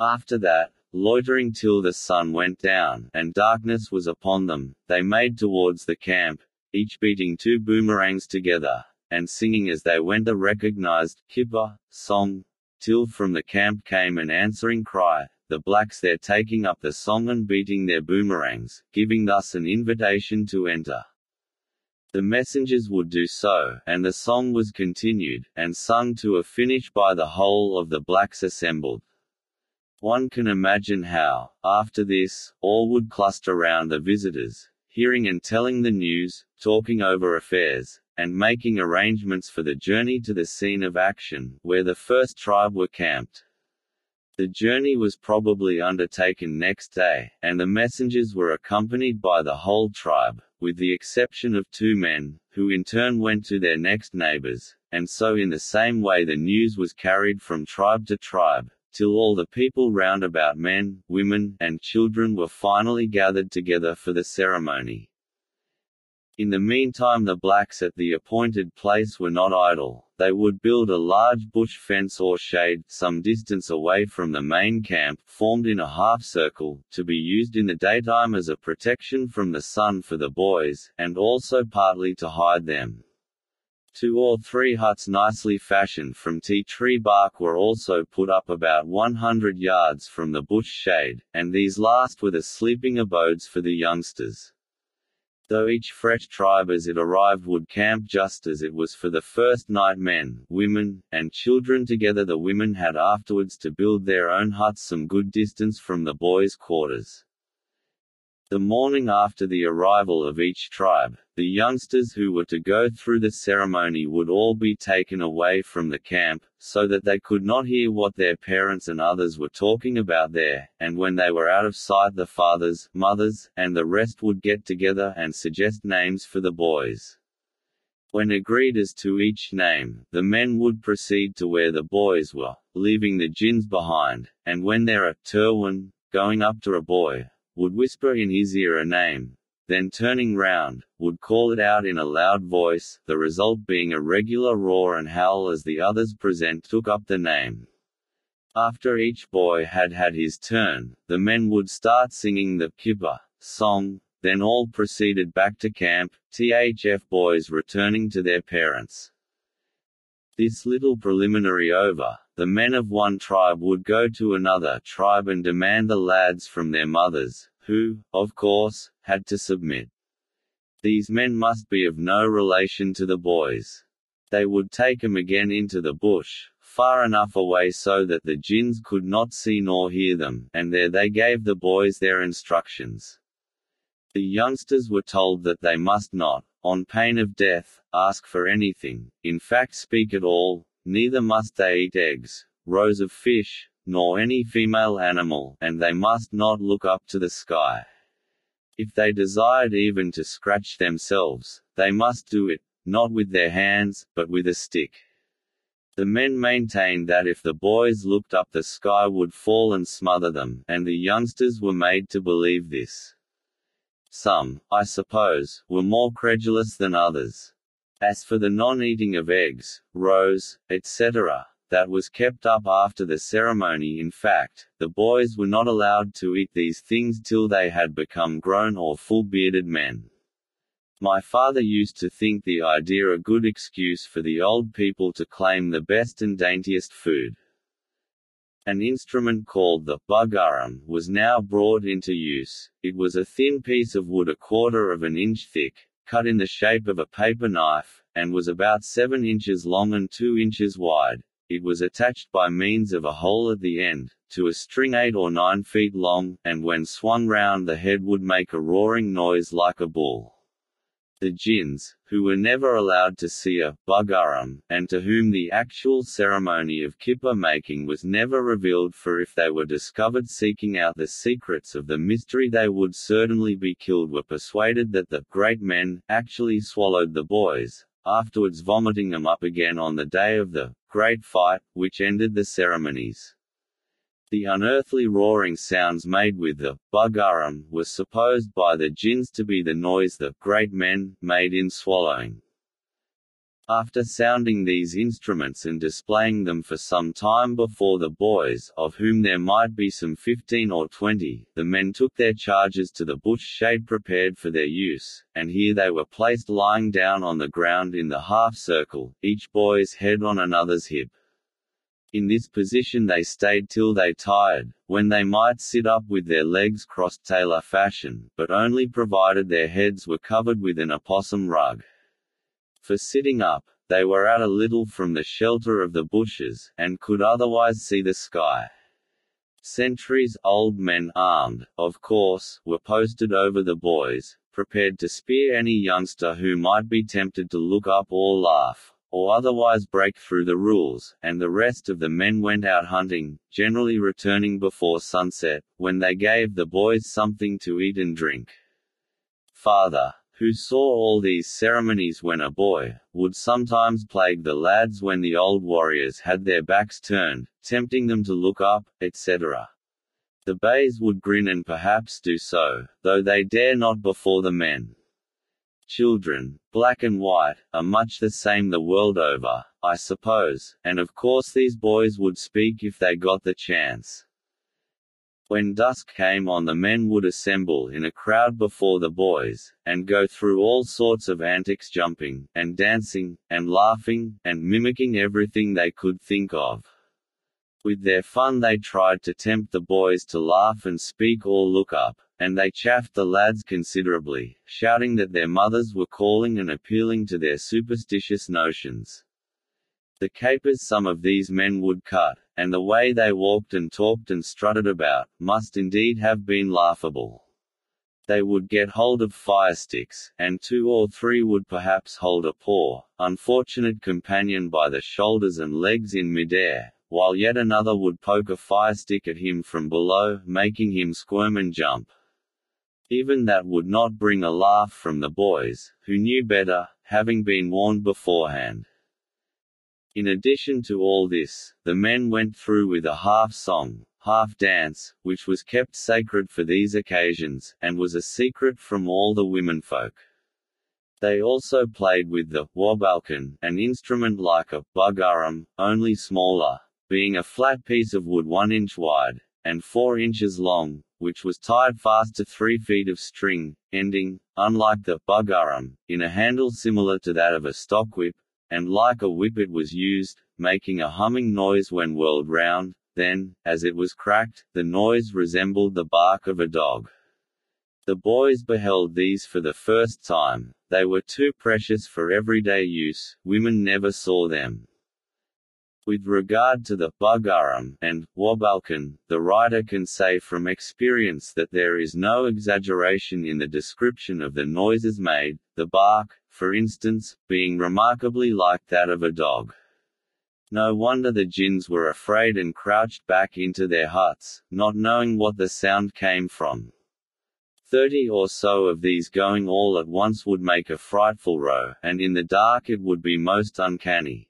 After that, Loitering till the sun went down, and darkness was upon them, they made towards the camp, each beating two boomerangs together, and singing as they went a recognized kippa song, till from the camp came an answering cry, the blacks there taking up the song and beating their boomerangs, giving thus an invitation to enter. The messengers would do so, and the song was continued, and sung to a finish by the whole of the blacks assembled. One can imagine how, after this, all would cluster round the visitors, hearing and telling the news, talking over affairs, and making arrangements for the journey to the scene of action, where the first tribe were camped. The journey was probably undertaken next day, and the messengers were accompanied by the whole tribe, with the exception of two men, who in turn went to their next neighbors, and so in the same way the news was carried from tribe to tribe, till all the people round about men, women, and children were finally gathered together for the ceremony. In the meantime the blacks at the appointed place were not idle, they would build a large bush fence or shade, some distance away from the main camp, formed in a half-circle, to be used in the daytime as a protection from the sun for the boys, and also partly to hide them. Two or three huts nicely fashioned from tea tree bark were also put up about 100 yards from the bush shade, and these last were the sleeping abodes for the youngsters. Though each fresh tribe as it arrived would camp just as it was for the first night men, women, and children together the women had afterwards to build their own huts some good distance from the boys' quarters. The morning after the arrival of each tribe, the youngsters who were to go through the ceremony would all be taken away from the camp, so that they could not hear what their parents and others were talking about there, and when they were out of sight the fathers, mothers, and the rest would get together and suggest names for the boys. When agreed as to each name, the men would proceed to where the boys were, leaving the gins behind, and when there a Turrwan, going up to a boy, would whisper in his ear a name, then turning round, would call it out in a loud voice, the result being a regular roar and howl as the others present took up the name. After each boy had had his turn, the men would start singing the kippa song, then all proceeded back to camp, THF boys returning to their parents. This little preliminary over, the men of one tribe would go to another tribe and demand the lads from their mothers, who, of course, had to submit. These men must be of no relation to the boys. They would take them again into the bush, far enough away so that the gins could not see nor hear them, and there they gave the boys their instructions. The youngsters were told that they must not, on pain of death, ask for anything, in fact speak at all, neither must they eat eggs, rows of fish, nor any female animal, and they must not look up to the sky. If they desired even to scratch themselves, they must do it, not with their hands, but with a stick. The men maintained that if the boys looked up the sky would fall and smother them, and the youngsters were made to believe this. Some, I suppose, were more credulous than others. As for the non-eating of eggs, roes, etc., that was kept up after the ceremony in fact, the boys were not allowed to eat these things till they had become grown or full-bearded men. My father used to think the idea a good excuse for the old people to claim the best and daintiest food. An instrument called the bagaram was now brought into use. It was a thin piece of wood a quarter of an inch thick, cut in the shape of a paper knife, and was about 7 inches long and 2 inches wide. It was attached by means of a hole at the end, to a string 8 or 9 feet long, and when swung round the head would make a roaring noise like a bull. The gins, who were never allowed to see a bagaram, and to whom the actual ceremony of kippa making was never revealed for if they were discovered seeking out the secrets of the mystery they would certainly be killed were persuaded that the great men actually swallowed the boys, afterwards vomiting them up again on the day of the great fight, which ended the ceremonies. The unearthly roaring sounds made with the bagaram were supposed by the gins to be the noise the great men made in swallowing. After sounding these instruments and displaying them for some time before the boys, of whom there might be some fifteen or twenty, the men took their charges to the bush shade prepared for their use, and here they were placed lying down on the ground in the half circle, each boy's head on another's hip. In this position they stayed till they tired, when they might sit up with their legs crossed tailor fashion, but only provided their heads were covered with an opossum rug. For sitting up, they were out a little from the shelter of the bushes, and could otherwise see the sky. Sentries, old men armed, of course, were posted over the boys, prepared to spear any youngster who might be tempted to look up or laugh or otherwise break through the rules, and the rest of the men went out hunting, generally returning before sunset, when they gave the boys something to eat and drink. Father, who saw all these ceremonies when a boy, would sometimes plague the lads when the old warriors had their backs turned, tempting them to look up, etc. The bays would grin and perhaps do so, though they dare not before the men. Children, black and white, are much the same the world over, I suppose, and of course these boys would speak if they got the chance. When dusk came on the men would assemble in a crowd before the boys, and go through all sorts of antics jumping, and dancing, and laughing, and mimicking everything they could think of. With their fun they tried to tempt the boys to laugh and speak or look up, and they chaffed the lads considerably, shouting that their mothers were calling and appealing to their superstitious notions. The capers some of these men would cut, and the way they walked and talked and strutted about, must indeed have been laughable. They would get hold of fire sticks, and two or three would perhaps hold a poor, unfortunate companion by the shoulders and legs in midair, while yet another would poke a fire stick at him from below, making him squirm and jump. Even that would not bring a laugh from the boys, who knew better, having been warned beforehand. In addition to all this, the men went through with a half song, half dance, which was kept sacred for these occasions, and was a secret from all the womenfolk. They also played with the wabalkan, an instrument like a bagaram, only smaller, being a flat piece of wood one inch wide, and four inches long, which was tied fast to three feet of string, ending, unlike the bugarum, in a handle similar to that of a stockwhip, and like a whip it was used, making a humming noise when whirled round, then, as it was cracked, the noise resembled the bark of a dog. The boys beheld these for the first time, they were too precious for everyday use, women never saw them. With regard to the bugarum and wabalkan, the writer can say from experience that there is no exaggeration in the description of the noises made, the bark, for instance, being remarkably like that of a dog. No wonder the gins were afraid and crouched back into their huts, not knowing what the sound came from. Thirty or so of these going all at once would make a frightful row, and in the dark it would be most uncanny.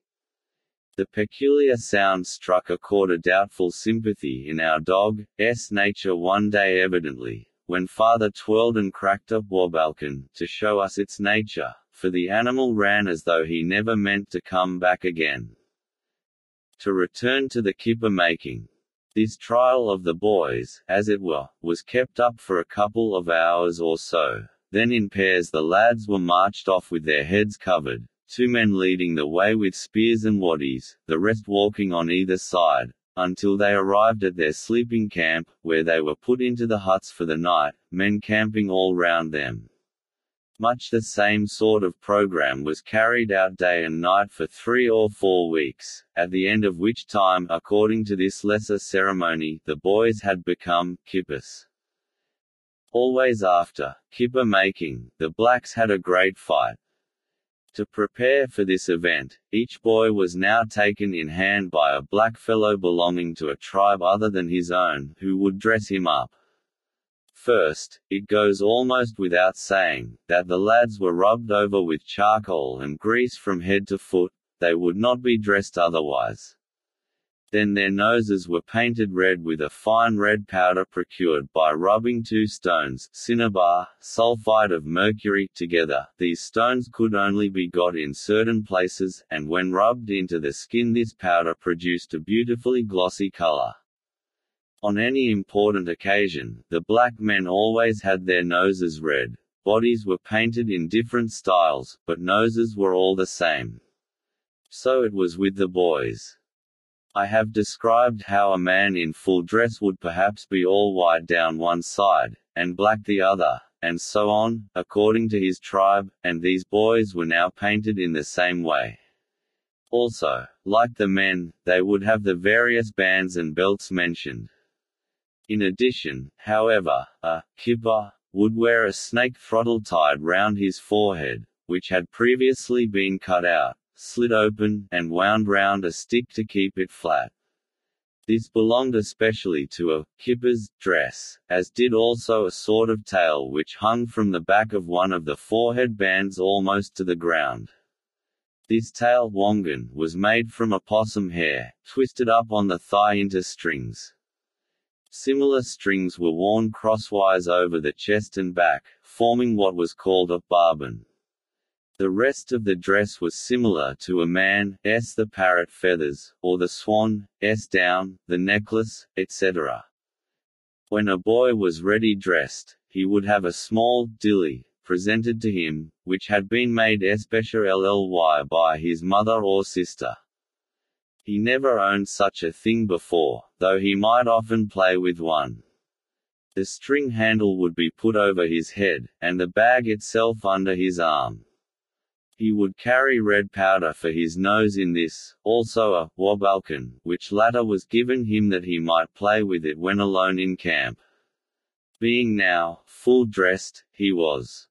The peculiar sound struck a chord of doubtful sympathy in our dog's nature one day evidently, when father twirled and cracked a wabalkan, to show us its nature, for the animal ran as though he never meant to come back again. To return to the kippa making. This trial of the boys, as it were, was kept up for a couple of hours or so. Then in pairs the lads were marched off with their heads covered, two men leading the way with spears and waddies, the rest walking on either side, until they arrived at their sleeping camp, where they were put into the huts for the night, men camping all round them. Much the same sort of program was carried out day and night for three or four weeks, at the end of which time, according to this lesser ceremony, the boys had become kippas. Always after kippa making, the blacks had a great fight, to prepare for this event, each boy was now taken in hand by a blackfellow belonging to a tribe other than his own, who would dress him up. First, it goes almost without saying, that the lads were rubbed over with charcoal and grease from head to foot, they would not be dressed otherwise. Then their noses were painted red with a fine red powder procured by rubbing two stones cinnabar, sulfide of mercury together. These stones could only be got in certain places, and when rubbed into the skin this powder produced a beautifully glossy color. On any important occasion, the black men always had their noses red. Bodies were painted in different styles, but noses were all the same. So it was with the boys. I have described how a man in full dress would perhaps be all white down one side, and black the other, and so on, according to his tribe, and these boys were now painted in the same way. Also, like the men, they would have the various bands and belts mentioned. In addition, however, a kippa would wear a snake throttle tied round his forehead, which had previously been cut out, slid open, and wound round a stick to keep it flat. This belonged especially to a kippa's dress, as did also a sort of tail which hung from the back of one of the forehead bands almost to the ground. This tail wangan was made from opossum hair, twisted up on the thigh into strings. Similar strings were worn crosswise over the chest and back, forming what was called a barban. The rest of the dress was similar to a man's the parrot feathers, or the swan's down, the necklace, etc. When a boy was ready dressed, he would have a small dilly presented to him, which had been made especially by his mother or sister. He never owned such a thing before, though he might often play with one. The string handle would be put over his head, and the bag itself under his arm. He would carry red powder for his nose in this, also a wabalkan, which latter was given him that he might play with it when alone in camp. Being now full dressed, he was